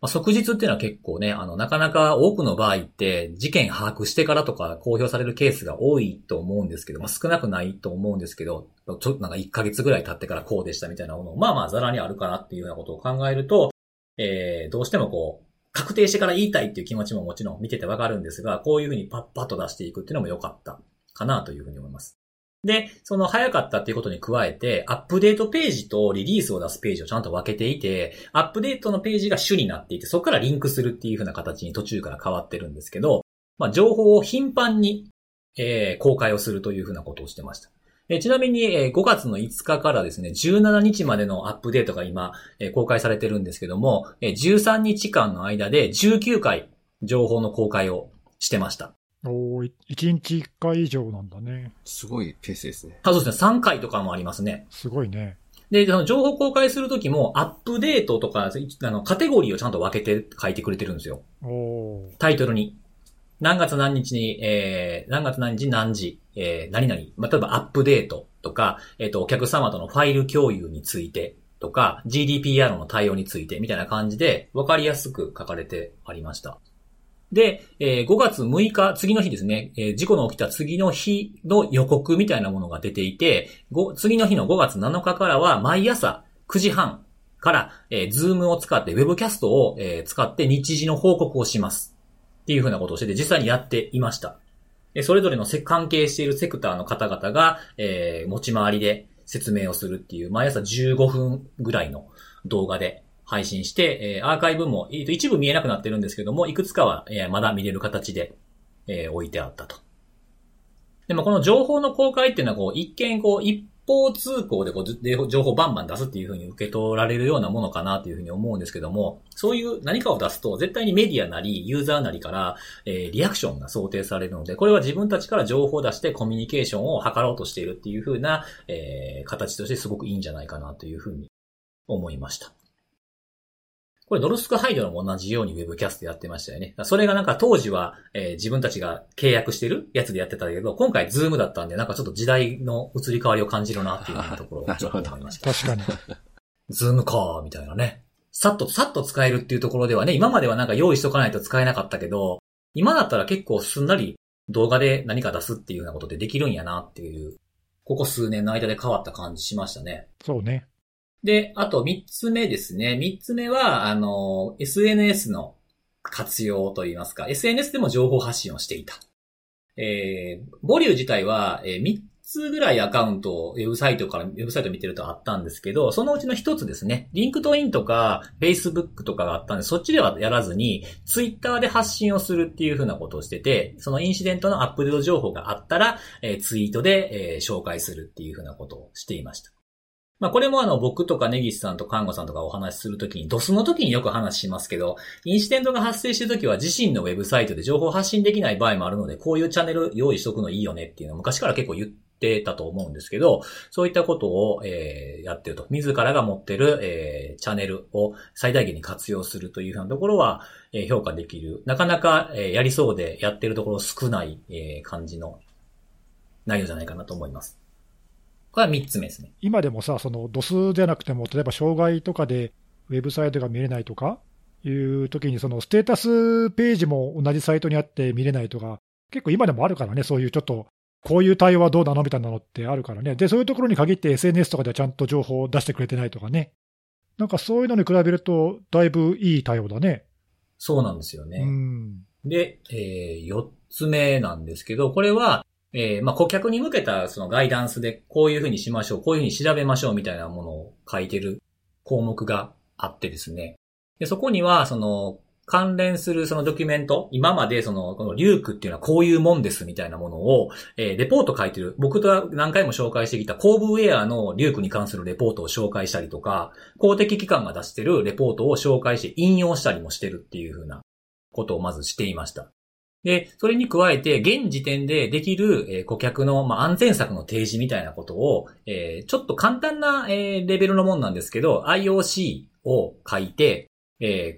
まあ、即日っていうのは結構ね、あの、なかなか多くの場合って事件把握してからとか公表されるケースが多いと思うんですけど、まあ、少なくないと思うんですけど、ちょっとなんか1ヶ月ぐらい経ってからこうでしたみたいなものをまあまあザラにあるかなっていうようなことを考えると、えー、どうしてもこう、確定してから言いたいっていう気持ちももちろん見ててわかるんですが、こういうふうにパッパッと出していくっていうのも良かったかなというふうに思います。で、その早かったっていうことに加えて、アップデートページとリリースを出すページをちゃんと分けていて、アップデートのページが主になっていて、そこからリンクするっていうふうな形に途中から変わってるんですけど、まあ、情報を頻繁に、えー、公開をするというふうなことをしてました。えちなみに、え5月の5日からですね、17日までのアップデートが今、え公開されてるんですけども、え13日間の間で19回情報の公開をしてました。お1日1回以上なんだね。すごいペースですね。あ、そうですね。3回とかもありますね。すごいね。で、その情報公開するときも、アップデートとか、あの、カテゴリーをちゃんと分けて書いてくれてるんですよ。タイトルに。何月何日に、えー、何月何日何時、えー、何々、まあ、例えばアップデートとか、えっ、ー、と、お客様とのファイル共有についてとか、GDPR の対応についてみたいな感じで、わかりやすく書かれてありました。で、えー、5月6日、次の日ですね、えー、事故の起きた次の日の予告みたいなものが出ていて、次の日の5月7日からは毎朝9時半から、えー、ズームを使って、ウェブキャストを、えー、使って日時の報告をします。っていうふうなことをしてて、実際にやっていました。それぞれの関係しているセクターの方々が、えー、持ち回りで説明をするっていう、毎朝15分ぐらいの動画で配信して、えー、アーカイブも、一部見えなくなってるんですけども、いくつかは、えー、まだ見れる形で、えー、置いてあったと。でもこの情報の公開っていうのはこう、一見こう、一方通行でこう、情報バンバン出すっていうふうに受け取られるようなものかなというふうに思うんですけども、そういう何かを出すと、絶対にメディアなり、ユーザーなりから、えー、リアクションが想定されるので、これは自分たちから情報を出してコミュニケーションを図ろうとしているっていうふうな、えー、形としてすごくいいんじゃないかなというふうに思いました。これノルスクハイドロも同じようにウェブキャストやってましたよね。それがなんか当時は、えー、自分たちが契約してるやつでやってたけど、今回 Zoom だったんで、なんかちょっと時代の移り変わりを感じるなっていうところを ちょっと思いました。確かに。 Zoom かみたいなね。さっと、さっと使えるっていうところではね、今まではなんか用意しとかないと使えなかったけど、今だったら結構すんなり動画で何か出すっていうようなことでできるんやなっていう、ここ数年の間で変わった感じしましたね。そうね。で、あと三つ目ですね。三つ目は、あの、SNS の活用といいますか、SNS でも情報発信をしていた。えー、 Volue 自体は、えー、3つぐらいアカウントをウェブサイトから、ウェブサイト見てるとあったんですけど、そのうちの一つですね、 LinkedIn とか、Facebook とかがあったんで、そっちではやらずに、Twitter で発信をするっていうふうなことをしてて、そのインシデントのアップデート情報があったら、えー、ツイートで、えー、紹介するっていうふうなことをしていました。まあこれもあの僕とかネギスさんと看護さんとかお話しするときに、ドスの時によく話しますけど、インシデントが発生してるときは自身のウェブサイトで情報発信できない場合もあるので、こういうチャンネル用意しとくのいいよねっていうのを昔から結構言ってたと思うんですけど、そういったことを、えー、やってると。自らが持ってる、えー、チャンネルを最大限に活用するというふうなところは、えー、評価できる。なかなか、えー、やりそうでやってるところ少ない、えー、感じの内容じゃないかなと思います。これは3つ目ですね。今でもさ、その、ドスじゃなくても、例えば障害とかでウェブサイトが見れないとかいう時に、そのステータスページも同じサイトにあって見れないとか、結構今でもあるからね、そういうちょっと、こういう対応はどうなのみたいなのってあるからね。で、そういうところに限って SNS とかではちゃんと情報を出してくれてないとかね。なんかそういうのに比べると、だいぶいい対応だね。そうなんですよね。うん、で、えー、4つ目なんですけど、これは、えー、まあ、顧客に向けたそのガイダンスでこういうふうにしましょう、こういうふうに調べましょうみたいなものを書いてる項目があってですね。でそこには、その、関連するそのドキュメント、今までその、このリュークっていうのはこういうもんですみたいなものを、えー、レポート書いてる。僕とは何回も紹介してきたコーブウェアのリュークに関するレポートを紹介したりとか、公的機関が出してるレポートを紹介して引用したりもしてるっていうふうなことをまずしていました。で、それに加えて、現時点でできる、顧客の、安全策の提示みたいなことを、ちょっと簡単な、レベルのもんなんですけど、IOC を書いて、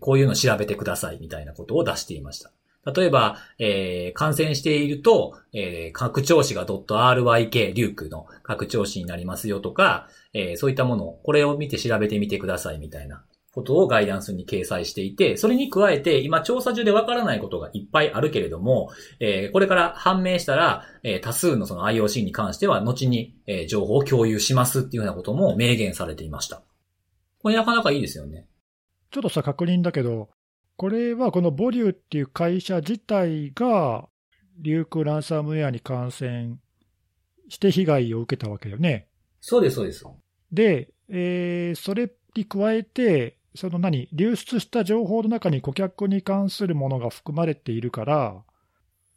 こういうのを調べてくださいみたいなことを出していました。例えば、えー、感染していると、えー、拡張子が .ryk、リュークの拡張子になりますよとか、えー、そういったものを、これを見て調べてみてくださいみたいなことをガイダンスに掲載していて、それに加えて、今調査中でわからないことがいっぱいあるけれども、えー、これから判明したら、えー、多数のその IOC に関しては、後に、えー、情報を共有しますっていうようなことも明言されていました。これなかなかいいですよね。ちょっとさ、確認だけど、これはこのボリューっていう会社自体が、リュークランサムウェアに感染して被害を受けたわけよね。そうです、そうです。で、えー、それに加えて、その何、流出した情報の中に顧客に関するものが含まれているから、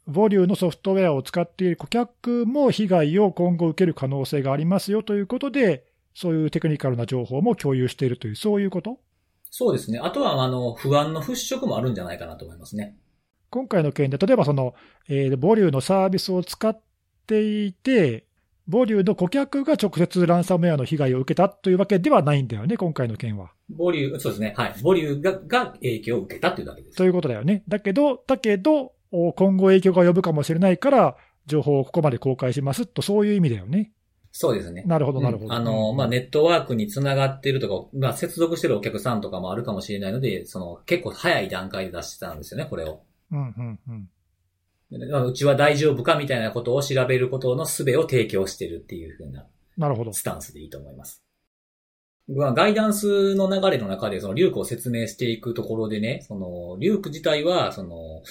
ボリューのソフトウェアを使っている顧客も被害を今後受ける可能性がありますよということで、そういうテクニカルな情報も共有しているという、そういうこと？そうですね。あとは、あの、不安の払拭もあるんじゃないかなと思いますね。今回の件で、例えばその、えー、ボリューのサービスを使っていて、ボリューの顧客が直接ランサムウェアの被害を受けたというわけではないんだよね、今回の件は。ボリュー、そうですね。はい。ボリューがが影響を受けたというだけです。ということだよね。だけど、だけど、今後影響が及ぶかもしれないから、情報をここまで公開しますと、そういう意味だよね。そうですね。なるほど、なるほど。うん、あの、まあ、ネットワークにつながってるとか、まあ、接続してるお客さんとかもあるかもしれないので、その、結構早い段階で出してたんですよね、これを。うん、うん、うん。うちは大丈夫かみたいなことを調べることの術を提供してるっていうふうな、なるほど。スタンスでいいと思います。ガイダンスの流れの中で、その、リュークを説明していくところでね、その、リューク自体は、その、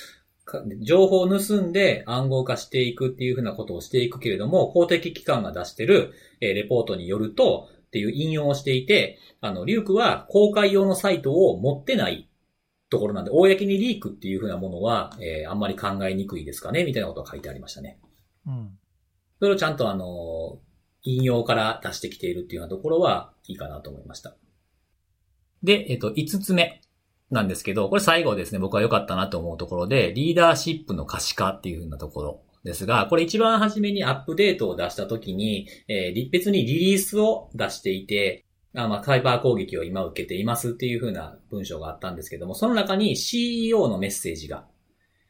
情報を盗んで暗号化していくっていうふうなことをしていくけれども、公的機関が出してる、えレポートによると、っていう引用をしていて、あの、リュークは公開用のサイトを持ってないところなんで、公にリークっていうふうなものは、えー、あんまり考えにくいですかね、みたいなことが書いてありましたね。うん。それをちゃんとあの、引用から出してきているっていうようなところはいいかなと思いました。で、えっと、5つ目なんですけど、これ最後ですね、僕は良かったなと思うところで、リーダーシップの可視化っていうふうなところですが、これ一番初めにアップデートを出したときに、えー、別にリリースを出していて、あまあ、サイバー攻撃を今受けていますっていうふうな文章があったんですけども、その中に CEO のメッセージが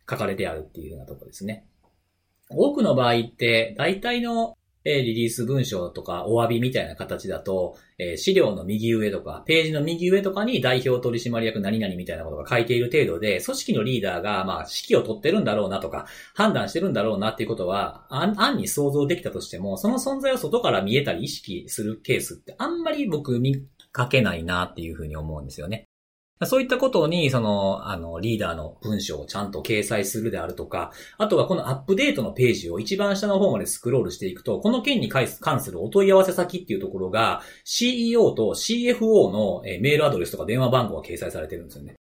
書かれてあるっていうふうなところですね。多くの場合って、大体のえリリース文章とかお詫びみたいな形だと、え資料の右上とか、ページの右上とかに代表取締役何々みたいなことが書いている程度で、組織のリーダーが、まあ、指揮を取ってるんだろうなとか、判断してるんだろうなっていうことは、案に想像できたとしても、その存在を外から見えたり意識するケースってあんまり僕見かけないなっていうふうに思うんですよね。そういったことに、その、あの、リーダーの文章をちゃんと掲載するであるとか、あとはこのアップデートのページを一番下の方までスクロールしていくと、この件に関するお問い合わせ先っていうところが、CEO と CFO のメールアドレスとか電話番号が掲載されてるんですよね。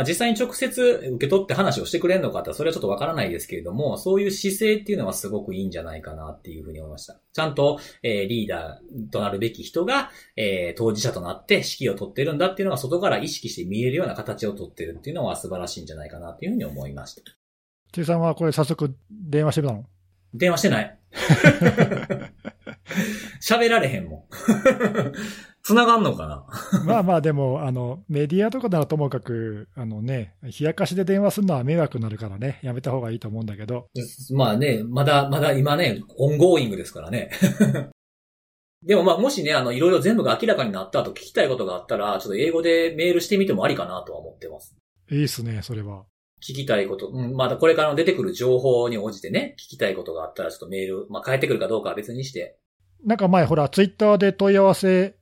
まあ、実際に直接受け取って話をしてくれるのかってそれはちょっとわからないですけれども、そういう姿勢っていうのはすごくいいんじゃないかなっていうふうに思いました。ちゃんと、えー、リーダーとなるべき人が、えー、当事者となって指揮を取ってるんだっていうのが外から意識して見えるような形を取ってるっていうのは素晴らしいんじゃないかなっていうふうに思いました。ちいさんはこれ早速電話してたの？電話してない。喋られへんもん。繋がんのかな？まあまあでも、あの、メディアとかならともかく、あのね、冷やかしで電話するのは迷惑になるからね、やめた方がいいと思うんだけど。まあね、まだ、まだ今ね、オンゴーイングですからね。でもまあもしね、あの、いろいろ全部が明らかになった後聞きたいことがあったら、ちょっと英語でメールしてみてもありかなとは思ってます。いいっすね、それは。聞きたいこと、うん、まだこれからの出てくる情報に応じてね、聞きたいことがあったらちょっとメール、まあ返ってくるかどうかは別にして。なんか前ほら、ツイッターで問い合わせ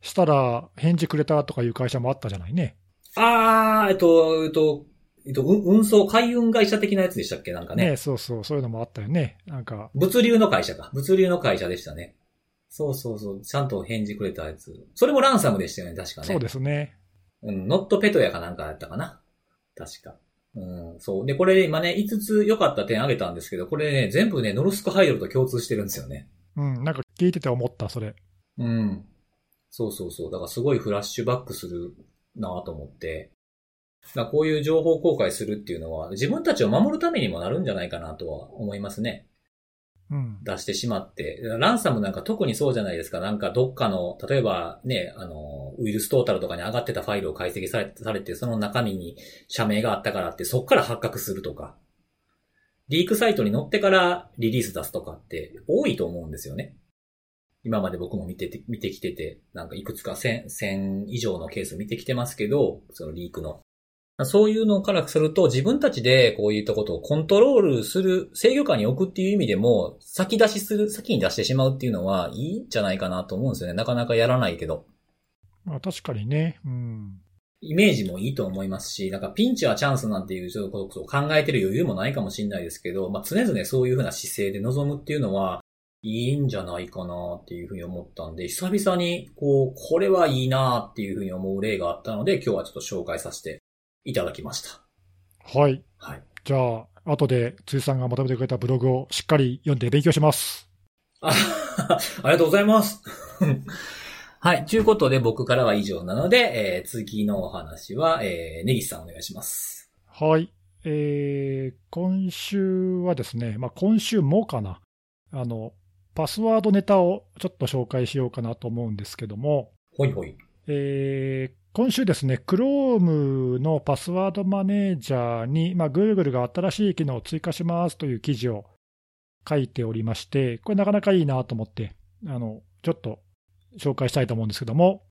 したら返事くれたとかいう会社もあったじゃないね。あー、えっと、えっと、えっと、運送、海運会社的なやつでしたっけ？なんかね。ねそうそう、そういうのもあったよね。なんか。物流の会社か。物流の会社でしたね。そうそうそう。ちゃんと返事くれたやつ。それもランサムでしたよね、確かね。そうですね。うん、ノットペトやかなんかやったかな。確か。うん、そう。で、これ今ね、5つ良かった点挙げたんですけど、これね、全部ね、ノルスクハイドルと共通してるんですよね。うん、なんか聞いてて思った、それ。うん。そうそうそう。だからすごいフラッシュバックするなと思って。だこういう情報公開するっていうのは、自分たちを守るためにもなるんじゃないかなとは思いますね。うん。出してしまって、ランサムなんか特にそうじゃないですか。なんかどっかの、例えばね、あの、ウイルストータルとかに上がってたファイルを解析されされて、その中身に社名があったからって、そっから発覚するとか、リークサイトに載ってからリリース出すとかって多いと思うんですよね。今まで僕も見てて、見てきてて、なんかいくつか1000、1000以上のケース見てきてますけど、そのリークの。そういうのからすると、自分たちでこういったことをコントロールする、制御下に置くっていう意味でも、先出しする、先に出してしまうっていうのはいいんじゃないかなと思うんですよね。なかなかやらないけど。まあ、確かにね。うん。イメージもいいと思いますし、なんかピンチはチャンスなんていうことを考えてる余裕もないかもしれないですけど、まあ常々そういうふうな姿勢で臨むっていうのは、いいんじゃないかなっていうふうに思ったんで、久々にこう、これはいいなっていうふうに思う例があったので、今日はちょっと紹介させていただきました。はい。はい。じゃあ、後で、辻さんがまとめてくれたブログをしっかり読んで勉強します。あありがとうございます。はい。ということで僕からは以上なので、えー、次のお話は、えー、ネギスさんお願いします。はい。えー、今週はですね、まあ、今週もかな。あの、パスワードネタをちょっと紹介しようかなと思うんですけども、ほいほい。えー今週ですね、Chrome のパスワードマネージャーに、まあ、Google が新しい機能を追加しますという記事を書いておりまして、これなかなかいいなと思って、あの、ちょっと紹介したいと思うんですけども、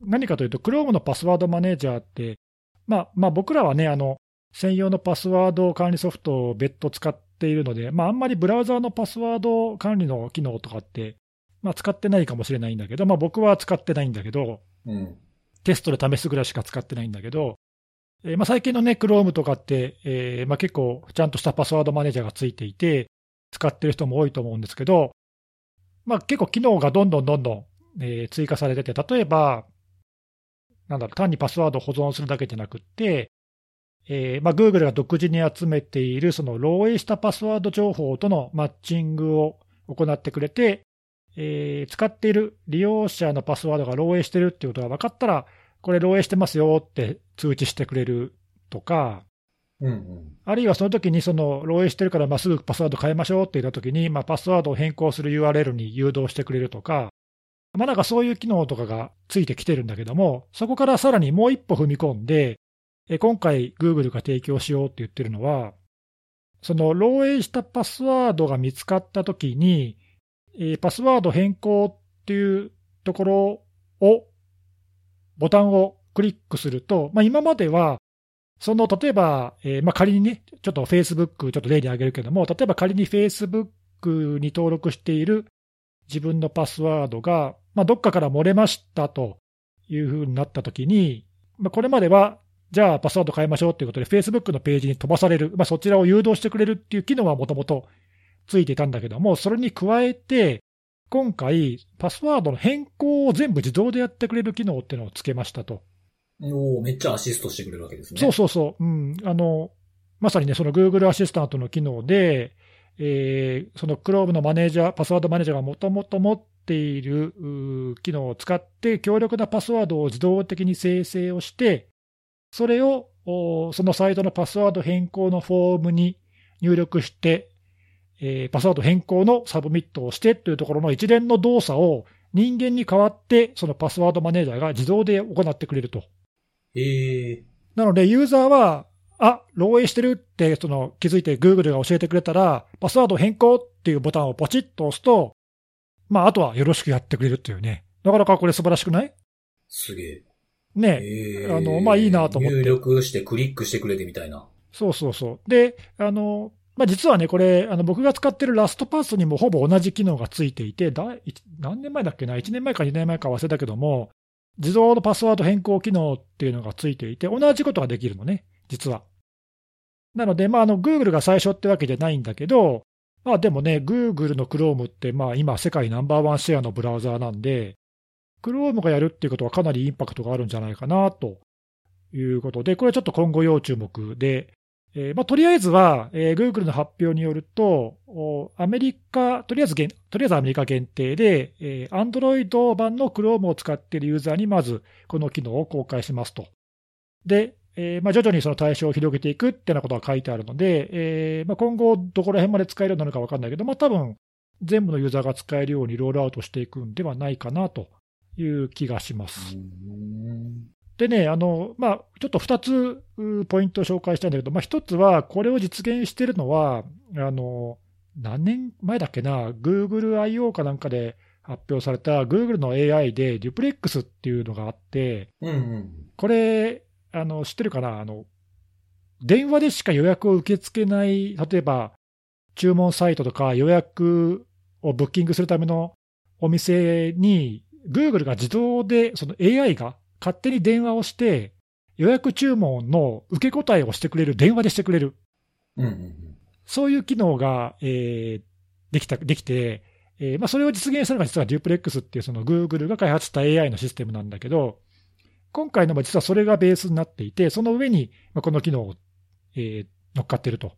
何かというと、Chrome のパスワードマネージャーって、まあ、まあ、僕らはね、あの、専用のパスワード管理ソフトを別途使っているので、まあ、あんまりブラウザーのパスワード管理の機能とかって、まあ、使ってないかもしれないんだけど、まあ、僕は使ってないんだけど、うん。テストで試すぐらいしか使ってないんだけど、えーまあ、最近のね、Chrome とかって、えーまあ、結構ちゃんとしたパスワードマネージャーがついていて、使ってる人も多いと思うんですけど、まあ、結構機能がどんどんどんどん、えー追加されてて、例えば、なんだろう、単にパスワードを保存するだけじゃなくって、えーまあ、Google が独自に集めているその漏洩したパスワード情報とのマッチングを行ってくれて、えー使っている利用者のパスワードが漏洩してるっていうことが分かったら、これ漏洩してますよって通知してくれるとか、うんうん。あるいはその時にその漏洩してるから、まあ、すぐパスワード変えましょうって言った時に、まあ、パスワードを変更する URL に誘導してくれるとか、まあ、なんかそういう機能とかがついてきてるんだけども、そこからさらにもう一歩踏み込んで、え今回 Google が提供しようって言ってるのは、その漏洩したパスワードが見つかった時に、パスワード変更っていうところを、ボタンをクリックすると、まあ、今までは、その例えば、えーまあ、仮にね、ちょっと Facebook、ちょっと例に挙げるけども、例えば仮に Facebook に登録している自分のパスワードが、まあ、どっかから漏れましたというふうになったときに、まあ、これまでは、じゃあパスワード変えましょうということで、Facebook のページに飛ばされる、まあ、そちらを誘導してくれるっていう機能はもともとついていたんだけども、それに加えて、今回、パスワードの変更を全部自動でやってくれる機能っていうのをつけましたと。おーめっちゃアシストしてくれるわけですね。そうそうそう、うん、あのまさにね、その Google アシスタントの機能で、えーその Chrome のマネージャー、パスワードマネージャーがもともと持っている機能を使って、強力なパスワードを自動的に生成をして、それをおそのサイトのパスワード変更のフォームに入力して、えーパスワード変更の submit をしてというところの一連の動作を人間に代わって、そのパスワードマネージャーが自動で行ってくれると。へえ。なので、ユーザーは、あ、漏洩してるってその気づいて Google が教えてくれたら、パスワード変更っていうボタンをポチッと押すと、まあ、あとはよろしくやってくれるっていうね。なかなかこれ素晴らしくない？すげえ。ね。へえ。あのまあいいなと思って入力してクリックしてくれてみたいな。そうそうそう。で、あの、まあ、実はね、これ、あの僕が使ってるラストパスにもほぼ同じ機能がついていて、だい何年前だっけな、1年前か2年前か忘れたけども、自動のパスワード変更機能っていうのがついていて、同じことができるのね、実は。なので、まあ、あの Google が最初ってわけじゃないんだけど、まあ、でもね、Google の Chrome って、まあ、今、世界ナンバーワンシェアのブラウザーなんで、Chrome がやるっていうことはかなりインパクトがあるんじゃないかなということで、これはちょっと今後要注目で、えーまあ、とりあえずは、えー Google の発表によると、アメリカ、とりあえず、とりあえずアメリカ限定で、えー Android 版の Chrome を使っているユーザーにまずこの機能を公開しますと。で、えーまあ、徐々にその対象を広げていくっていうようなことが書いてあるので、えーまあ、今後どこら辺まで使えるようになるか分かんないけど、まあ、多分全部のユーザーが使えるようにロールアウトしていくんではないかなという気がします。でね、あのまあ、ちょっと2つうポイントを紹介したいんだけど、まあ、1つは、これを実現しているのは、あの何年前だっけな、Google I.O. かなんかで発表された Google の AI で、デュプレックスっていうのがあって、うんうん。これ、あの知ってるかなあの、電話でしか予約を受け付けない、例えば注文サイトとか予約をブッキングするためのお店に、Google が自動で、その AI が勝手に電話をして、予約注文の受け答えをしてくれる、電話でしてくれる、うんうんそういう機能が、えーできたできて、えーまあ、それを実現したのが実はデュプレックスっていうその Google が開発した AI のシステムなんだけど、今回のも実はそれがベースになっていて、その上にまあこの機能を、えー乗っかってると。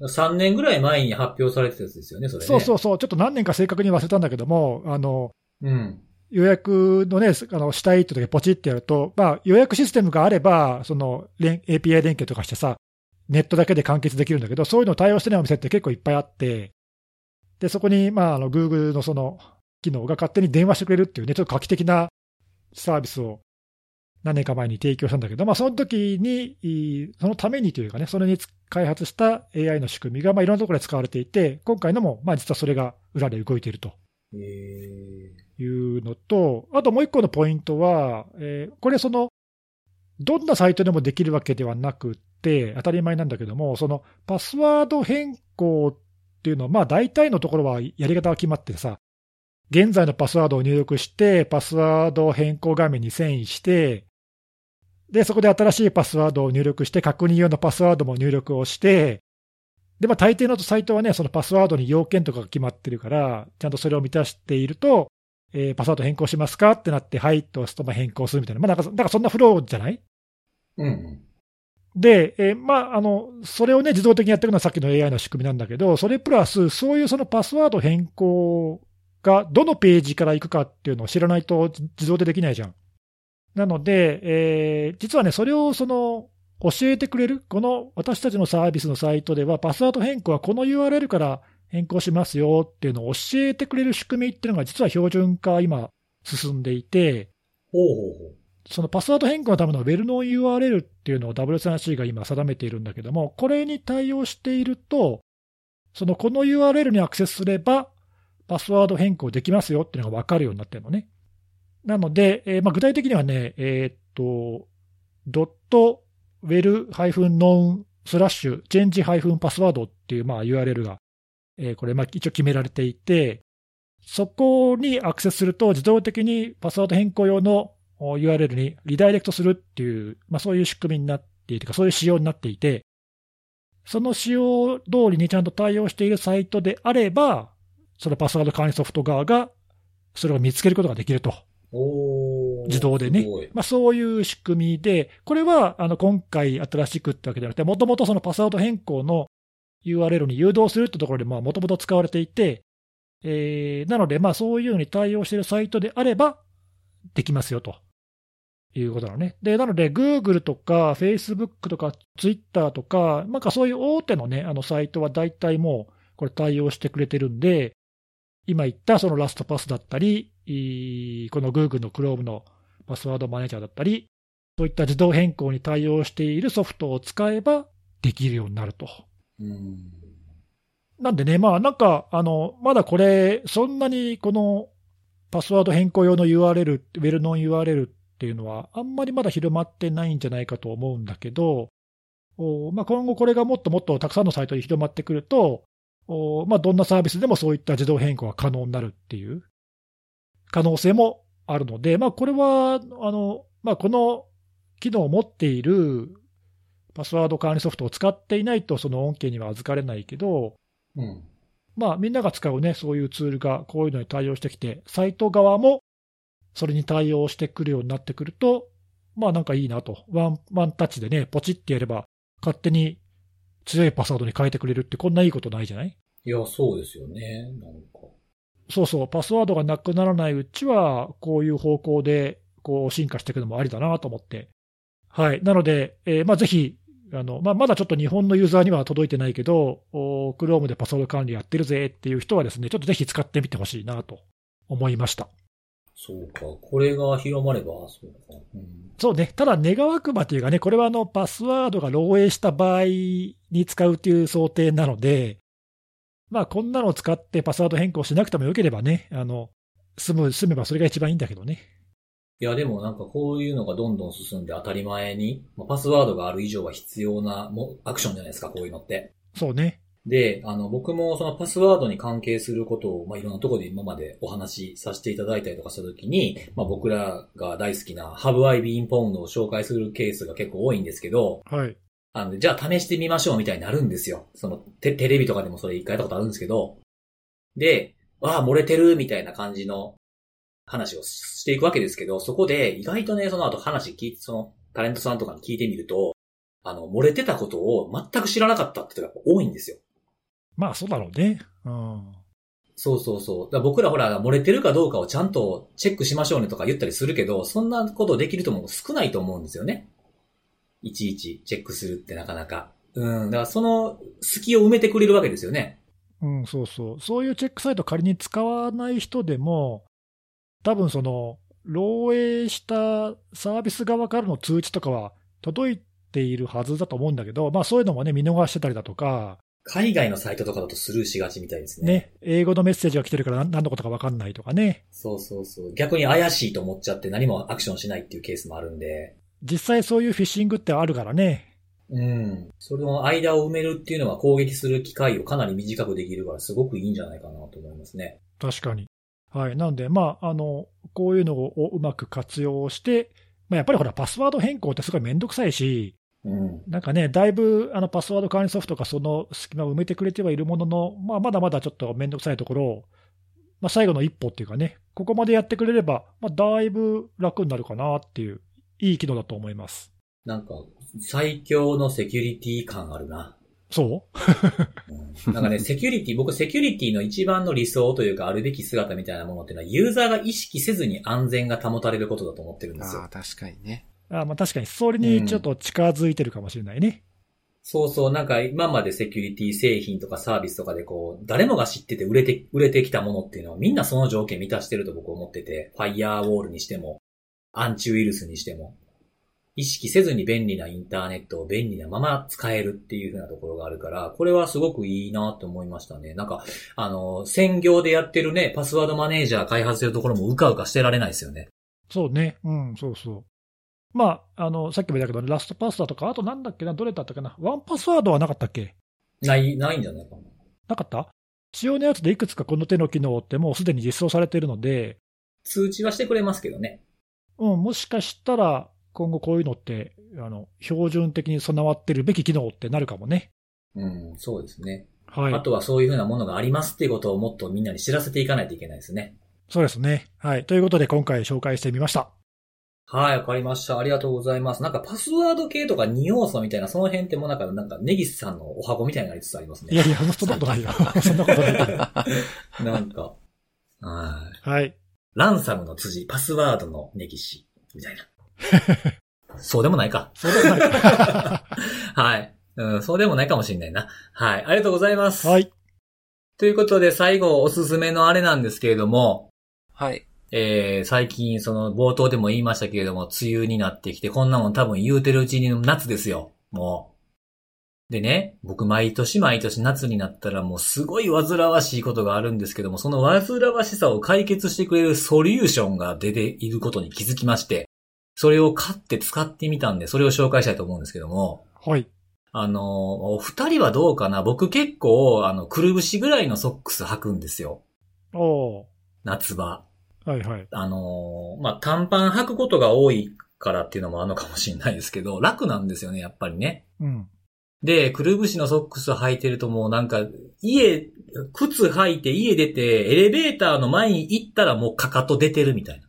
おー。3年ぐらい前に発表されてたやつですよね、それね。。そうそううそう、ちょっと何年か正確に忘れたんだけども、あのうん。予約のね、あのしたいって時ポチってやると、まあ、予約システムがあれば、その連 API 連携とかしてさ、ネットだけで完結できるんだけど、そういうのを対応してないお店って結構いっぱいあって、で、そこに、まあ、あの、Google のその機能が勝手に電話してくれるっていうね、ちょっと画期的なサービスを何年か前に提供したんだけど、まあ、その時に、いそのためにというかね、それに開発した AI の仕組みが、まあ、いろんなところで使われていて、今回のも、まあ、実はそれが裏で動いていると。いうのと、あともう一個のポイントは、えーこれ、その、どんなサイトでもできるわけではなくって、当たり前なんだけども、そのパスワード変更っていうのは、まあ大体のところはやり方が決まっててさ、現在のパスワードを入力して、パスワード変更画面に遷移して、で、そこで新しいパスワードを入力して、確認用のパスワードも入力をして、で、まあ、大抵のサイトはね、そのパスワードに要件とかが決まってるから、ちゃんとそれを満たしていると、えーパスワード変更しますかってなって、はいと押すとまあ変更するみたいな、まあ、なんかそ、だからそんなフローじゃない？うんうん。で、えーまあ、あの、それをね、自動的にやってるのはさっきの AI の仕組みなんだけど、それプラス、そういうそのパスワード変更がどのページから行くかっていうのを知らないと自自動でできないじゃん。なので、えー実はね、それをその、教えてくれる、この私たちのサービスのサイトでは、パスワード変更はこの URL から変更しますよっていうのを教えてくれる仕組みっていうのが、実は標準化、今、進んでいて。そのパスワード変更のためのウェルノン URL っていうのを W3C が今定めているんだけども、これに対応していると、そのこの URL にアクセスすれば、パスワード変更できますよっていうのが分かるようになってるのね。なので、えーまあ、具体的にはね、えーっと、ドットウェル -non スラッシュチェンジパスワードっていうまあ URL が、えーこれまあ一応決められていて、そこにアクセスすると自動的にパスワード変更用の URL にリダイレクトするっていう、まあ、そういう仕組みになっていてか、そういう仕様になっていて、その仕様通りにちゃんと対応しているサイトであれば、そのパスワード管理ソフト側がそれを見つけることができると。自動でね。まあ、そういう仕組みで、これはあの今回新しくってわけではなくて、もともとそのパスワード変更の URL に誘導するってところでもともと使われていて、えーなので、まあそういうのに対応しているサイトであれば、できますよと。いうことなのね。で、なので、Google とか Facebook とか Twitter とか、なんかそういう大手のね、あのサイトは大体もうこれ対応してくれてるんで、今言ったそのラストパスだったり、この Google の Chrome のパスワードマネージャーだったり、そういった自動変更に対応しているソフトを使えばできるようになると。うん。なんでね、まあなんか、あの、まだこれ、そんなにこのパスワード変更用の URL、ウェルノン URL っていうのは、あんまりまだ広まってないんじゃないかと思うんだけど、おまあ、今後これがもっともっとたくさんのサイトに広まってくると、おまあ、どんなサービスでもそういった自動変更が可能になるっていう可能性もあるので、まあ、これは、あの、まあ、この機能を持っているパスワード管理ソフトを使っていないと、その恩恵には預かれないけど、うん。まあ、みんなが使うね、そういうツールがこういうのに対応してきて、サイト側もそれに対応してくるようになってくると、まあなんかいいなと。ワン、ワンタッチでね、ポチってやれば、勝手に強いパスワードに変えてくれるって、こんないいことないじゃない？いや、そうですよね。なんか。そうそう、パスワードがなくならないうちは、こういう方向で、こう進化していくのもありだなと思って。はい。なので、えーまあぜひ、あのまあ、まだちょっと日本のユーザーには届いてないけど、お Chrome でパスワード管理やってるぜっていう人はですね、ちょっとぜひ使ってみてほしいなと思いました。そうか。これが広まれば、そうか。うん、そうね。ただ、願わくばというかね、これはあの、パスワードが漏洩した場合に使うという想定なので、まあ、こんなのを使ってパスワード変更しなくてもよければね、あの、済む、済めばそれが一番いいんだけどね。いや、でもなんかこういうのがどんどん進んで当たり前に、まあ、パスワードがある以上は必要なもアクションじゃないですか、こういうのって。そうね。で、あの、僕もそのパスワードに関係することを、まあ、いろんなところで今までお話しさせていただいたりとかしたときに、まあ、僕らが大好きな Have I Been Pwned を紹介するケースが結構多いんですけど、はい。あの、じゃあ試してみましょうみたいになるんですよ。その、テテレビとかでもそれ一回やったことあるんですけど、で、ああ、漏れてるみたいな感じの話をしていくわけですけど、そこで意外とね、その後話聞いて、そのタレントさんとかに聞いてみると、あの、漏れてたことを全く知らなかったって人が多いんですよ。まあ、そうだろうね。うん。そうそうそう。だから僕らほら、漏れてるかどうかをちゃんとチェックしましょうねとか言ったりするけど、そんなことできるとも少ないと思うんですよね。いちいちチェックするってなかなか。うん。だからその隙を埋めてくれるわけですよね。うん、そうそう。そういうチェックサイト仮に使わない人でも、多分その、漏洩したサービス側からの通知とかは届いているはずだと思うんだけど、まあそういうのもね、見逃してたりだとか、海外のサイトとかだとスルーしがちみたいですね。ね、英語のメッセージが来てるから何何のことか分かんないとかね、そうそうそう。逆に怪しいと思っちゃって何もアクションしないっていうケースもあるんで。実際そういうフィッシングってあるからね、うん。その間を埋めるっていうのは攻撃する機会をかなり短くできるからすごくいいんじゃないかなと思いますね。確かに。はい。なので、まあ、あの、こういうのをうまく活用して、まあ、やっぱりほら、パスワード変更ってすごいめんどくさいし、うん。なんかね、だいぶあのパスワード管理ソフトがその隙間を埋めてくれてはいるものの、まあ、まだまだちょっとめんどくさいところを、まあ、最後の一歩っていうかね、ここまでやってくれれば、まあ、だいぶ楽になるかなっていう、いい機能だと思います。なんか、最強のセキュリティ感あるな。そう？うん、なんかね、セキュリティ、僕セキュリティの一番の理想というかあるべき姿みたいなものっていうのは、ユーザーが意識せずに安全が保たれることだと思ってるんですよああ、。確かにね。あまあ確かに、それにちょっと近づいてるかもしれないね。そうそう、なんか今までセキュリティ製品とかサービスとかでこう、誰もが知ってて売れて、売れてきたものっていうのはみんなその条件満たしてると僕思ってて、ファイヤーウォールにしても、アンチウイルスにしても、意識せずに便利なインターネットを便利なまま使えるっていう風なところがあるから、これはすごくいいなと思いましたね。なんか、あの、専業でやってるね、パスワードマネージャー開発してるところもうかうかしてられないですよね。そうね。うん、そうそう。まあ、あの、さっきも言ったけど、ラストパスだとか、あとなんだっけな、どれだったかな。ワンパスワードはなかったっけ？ない、ないんじゃないかな。なかった？仕様のやつでいくつかこの手の機能ってもうすでに実装されているので、通知はしてくれますけどね。うん、もしかしたら今後こういうのって、あの、標準的に備わってるべき機能ってなるかもね。うん、そうですね。はい。あとはそういうふうなものがありますっていうことをもっとみんなに知らせていかないといけないですね。そうですね。はい。ということで今回紹介してみました。はい、わかりました。ありがとうございます。なんかパスワード系とか2要素みたいな、その辺ってもうなんか、なんか、ネギスさんのお箱みたいになりつつありますね。いやいや、そんなことないよ。そんなことない。なんか、はい。はい。ランサムの辻、パスワードのネギシ、みたいな。そうでもないか。それはないか。はい。うん、そうでもないかもしれないな。はい。ありがとうございます。はい。ということで、最後おすすめのあれなんですけれども、はい。えー、最近、その、冒頭でも言いましたけれども、梅雨になってきて、こんなもん多分言うてるうちに夏ですよ。もう。でね、僕毎年毎年夏になったらもうすごい煩わしいことがあるんですけども、その煩わしさを解決してくれるソリューションが出ていることに気づきまして、それを買って使ってみたんで、それを紹介したいと思うんですけども、はい。あの、お二人はどうかな？僕結構、あの、くるぶしぐらいのソックス履くんですよ。おー夏場。はいはい。あのーまあ、短パン履くことが多いからっていうのもあるのかもしれないですけど、楽なんですよね、やっぱりね。うん。で、くるぶしのソックス履いてるともうなんか、家、靴履いて家出て、エレベーターの前に行ったらもうかかと出てるみたい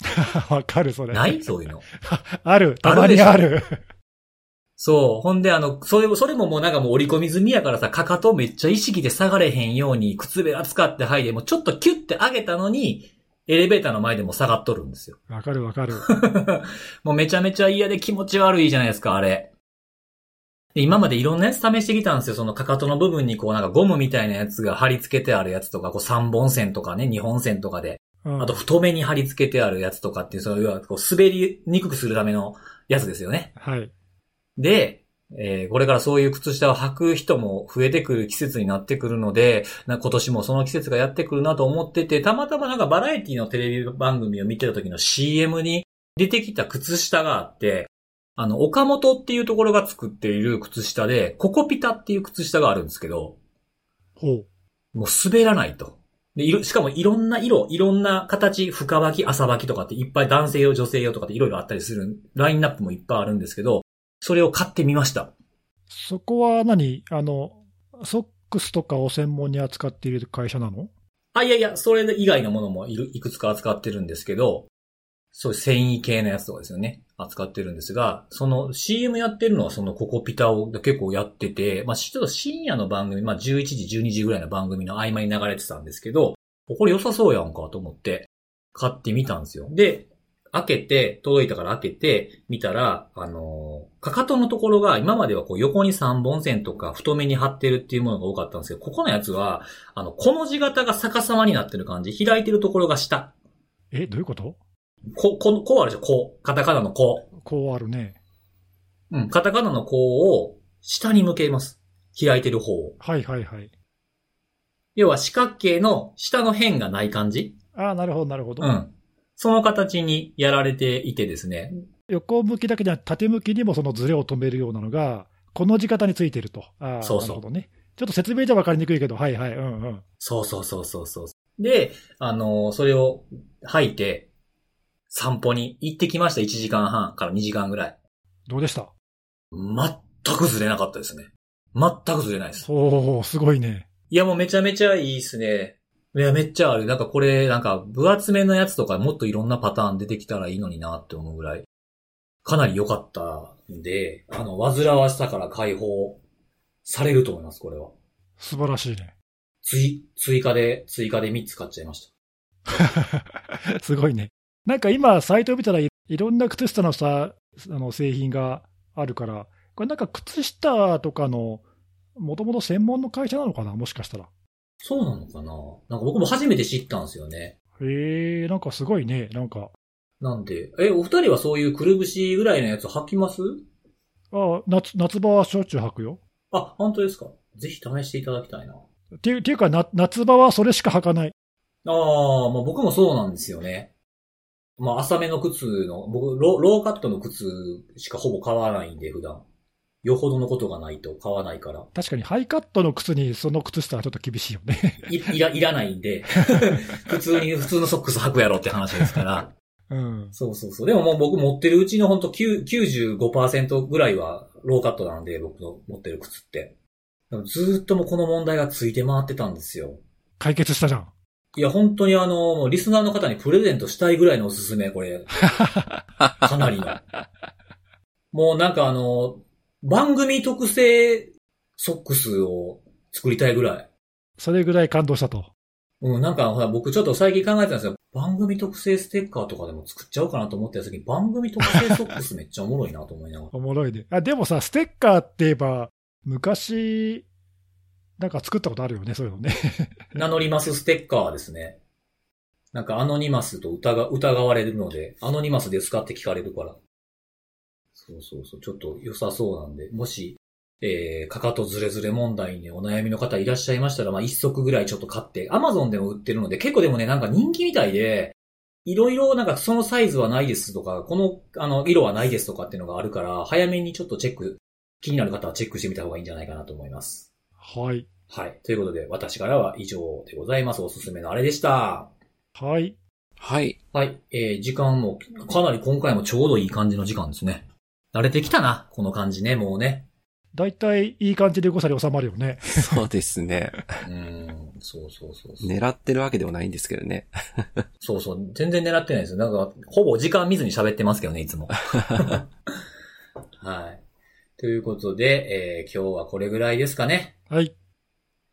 わかる、それ。な。ない？そういうの。ある。たまにある。そう。ほんで、あの、それも、それももうなんかもう折り込み済みやからさ、かかとめっちゃ意識で下がれへんように、靴べら使って履いて、もうちょっとキュッて上げたのに、エレベーターの前でも下がっとるんですよ。わかるわかる。もうめちゃめちゃ嫌で気持ち悪いじゃないですか、あれ。で今までいろんなやつ試してきたんですよ。そのかかとの部分にこうなんかゴムみたいなやつが貼り付けてあるやつとか、こう3本線とかね、2本線とかで、うんあと太めに貼り付けてあるやつとかっていう、そういうこう滑りにくくするためのやつですよね。はい。で、えーこれからそういう靴下を履く人も増えてくる季節になってくるので、な今年もその季節がやってくるなと思ってて、たまたまなんかバラエティのテレビ番組を見てた時の CM に出てきた靴下があって、あの、岡本っていうところが作っている靴下で、ココピタっていう靴下があるんですけど、ほう。もう滑らないと。で、色、しかもいろんな色、いろんな形、深履き、浅履きとかっていっぱい男性用、女性用とかっていろいろあったりする、ラインナップもいっぱいあるんですけど、それを買ってみました。そこは何？あの、ソックスとかを専門に扱っている会社なの？あ、いやいや、それ以外のものもいるいくつか扱ってるんですけど、そういう繊維系のやつとかですよね。扱ってるんですが、その CM やってるのはそのココピタを結構やってて、まあちょっと深夜の番組、まあ11時、12時ぐらいの番組の合間に流れてたんですけど、これ良さそうやんかと思って買ってみたんですよ。で、開けて、届いたから開けて、見たら、あのーかかとのところが今まではこう横に3本線とか太めに貼ってるっていうものが多かったんですけど、ここのやつは、あの、この字型が逆さまになってる感じ。開いてるところが下。え、どういうこと？こ、こ、こうあるでしょ？こう。カタカナのここうあるね。う。うん。カタカナのこうを下に向けます。開いてる方を。はいはいはい。要は四角形の下の辺がない感じ？ああ、なるほどなるほど。うん。その形にやられていてですね。横向きだけじゃなく縦向きにもそのズレを止めるようなのが、この字型についてると。ああ、そうそうなるほどね。ちょっと説明じゃ分かりにくいけど、はいはい、うんうん。そうそうそうそうそう。で、あのーそれを履いて、散歩に行ってきました。1時間半から2時間ぐらい。どうでした？全くずれなかったですね。全くずれないです。おおすごいね。いや、もうめちゃめちゃいいですね。いや、めっちゃある。なんかこれ、なんか分厚めのやつとかもっといろんなパターン出てきたらいいのになって思うぐらい、かなり良かったんで、あの、煩わしさから解放されると思います、これは。素晴らしいね。追、追加で、追加で3つ買っちゃいました。すごいね。なんか今、サイトを見たらい、いろんな靴下のさ、あの製品があるから、これなんか靴下とかの、もともと専門の会社なのかな？もしかしたら。そうなのかな？なんか僕も初めて知ったんですよね。へえ、なんかすごいね。なんか、なんで、え、お二人はそういうくるぶしぐらいのやつ履きます？あ夏夏場はしょっちゅう履くよ。あ、本当ですか？ぜひ試していただきたいな。っていうっていうかな、夏場はそれしか履かない。ああ、まあ僕もそうなんですよね。まあ浅めの靴の、僕ロ、ローカットの靴しかほぼ買わないんで、普段。よほどのことがないと買わないから。確かにハイカットの靴にその靴下はちょっと厳しいよね。い、いら、いらないんで、普通に、普通のソックス履くやろって話ですから。うん。そうそうそう。でももう僕持ってるうちのほんと9 95%ぐらいはローカットなんで、僕の持ってる靴って。ずーっともうこの問題がついて回ってたんですよ。解決したじゃん。いや、本当にあの、もうリスナーの方にプレゼントしたいぐらいのおすすめ、これ。かなりの。もうなんかあの、番組特製ソックスを作りたいぐらい。それぐらい感動したと。うん、なんかほら、僕ちょっと最近考えてたんですよ。番組特製ステッカーとかでも作っちゃおうかなと思ってた時に、番組特製ソックスめっちゃおもろいなと思いながら。おもろいね。あ、でもさ、ステッカーって言えば、昔、なんか作ったことあるよね、そういうのね。名乗りますステッカーですね。なんかアノニマスと疑疑われるので、アノニマスですかって聞かれるから。そうそうそう、ちょっと良さそうなんで、もし、えー、かかとずれずれ問題にお悩みの方いらっしゃいましたら、まあ一足ぐらいちょっと買って、アマゾンでも売ってるので、結構でもね、なんか人気みたいで、いろいろなんかそのサイズはないですとか、この、あの、色はないですとかっていうのがあるから、早めにちょっとチェック、気になる方はチェックしてみた方がいいんじゃないかなと思います。はい。はい。ということで、私からは以上でございます。おすすめのあれでした。はい。はい。はい。えー、時間も、かなり今回もちょうどいい感じの時間ですね。慣れてきたな、この感じね、もうね。だいたいいい感じで誤差に収まるよね。そうですね。うーん、そうそうそうそう。狙ってるわけではないんですけどね。そうそう、全然狙ってないですよ。なんか、ほぼ時間見ずに喋ってますけどね、いつも。はい。ということで、えー、今日はこれぐらいですかね。はい。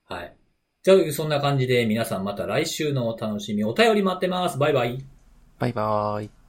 はい。じゃあ、そんな感じで皆さんまた来週のお楽しみ、お便り待ってます。バイバイ。バイバーイ。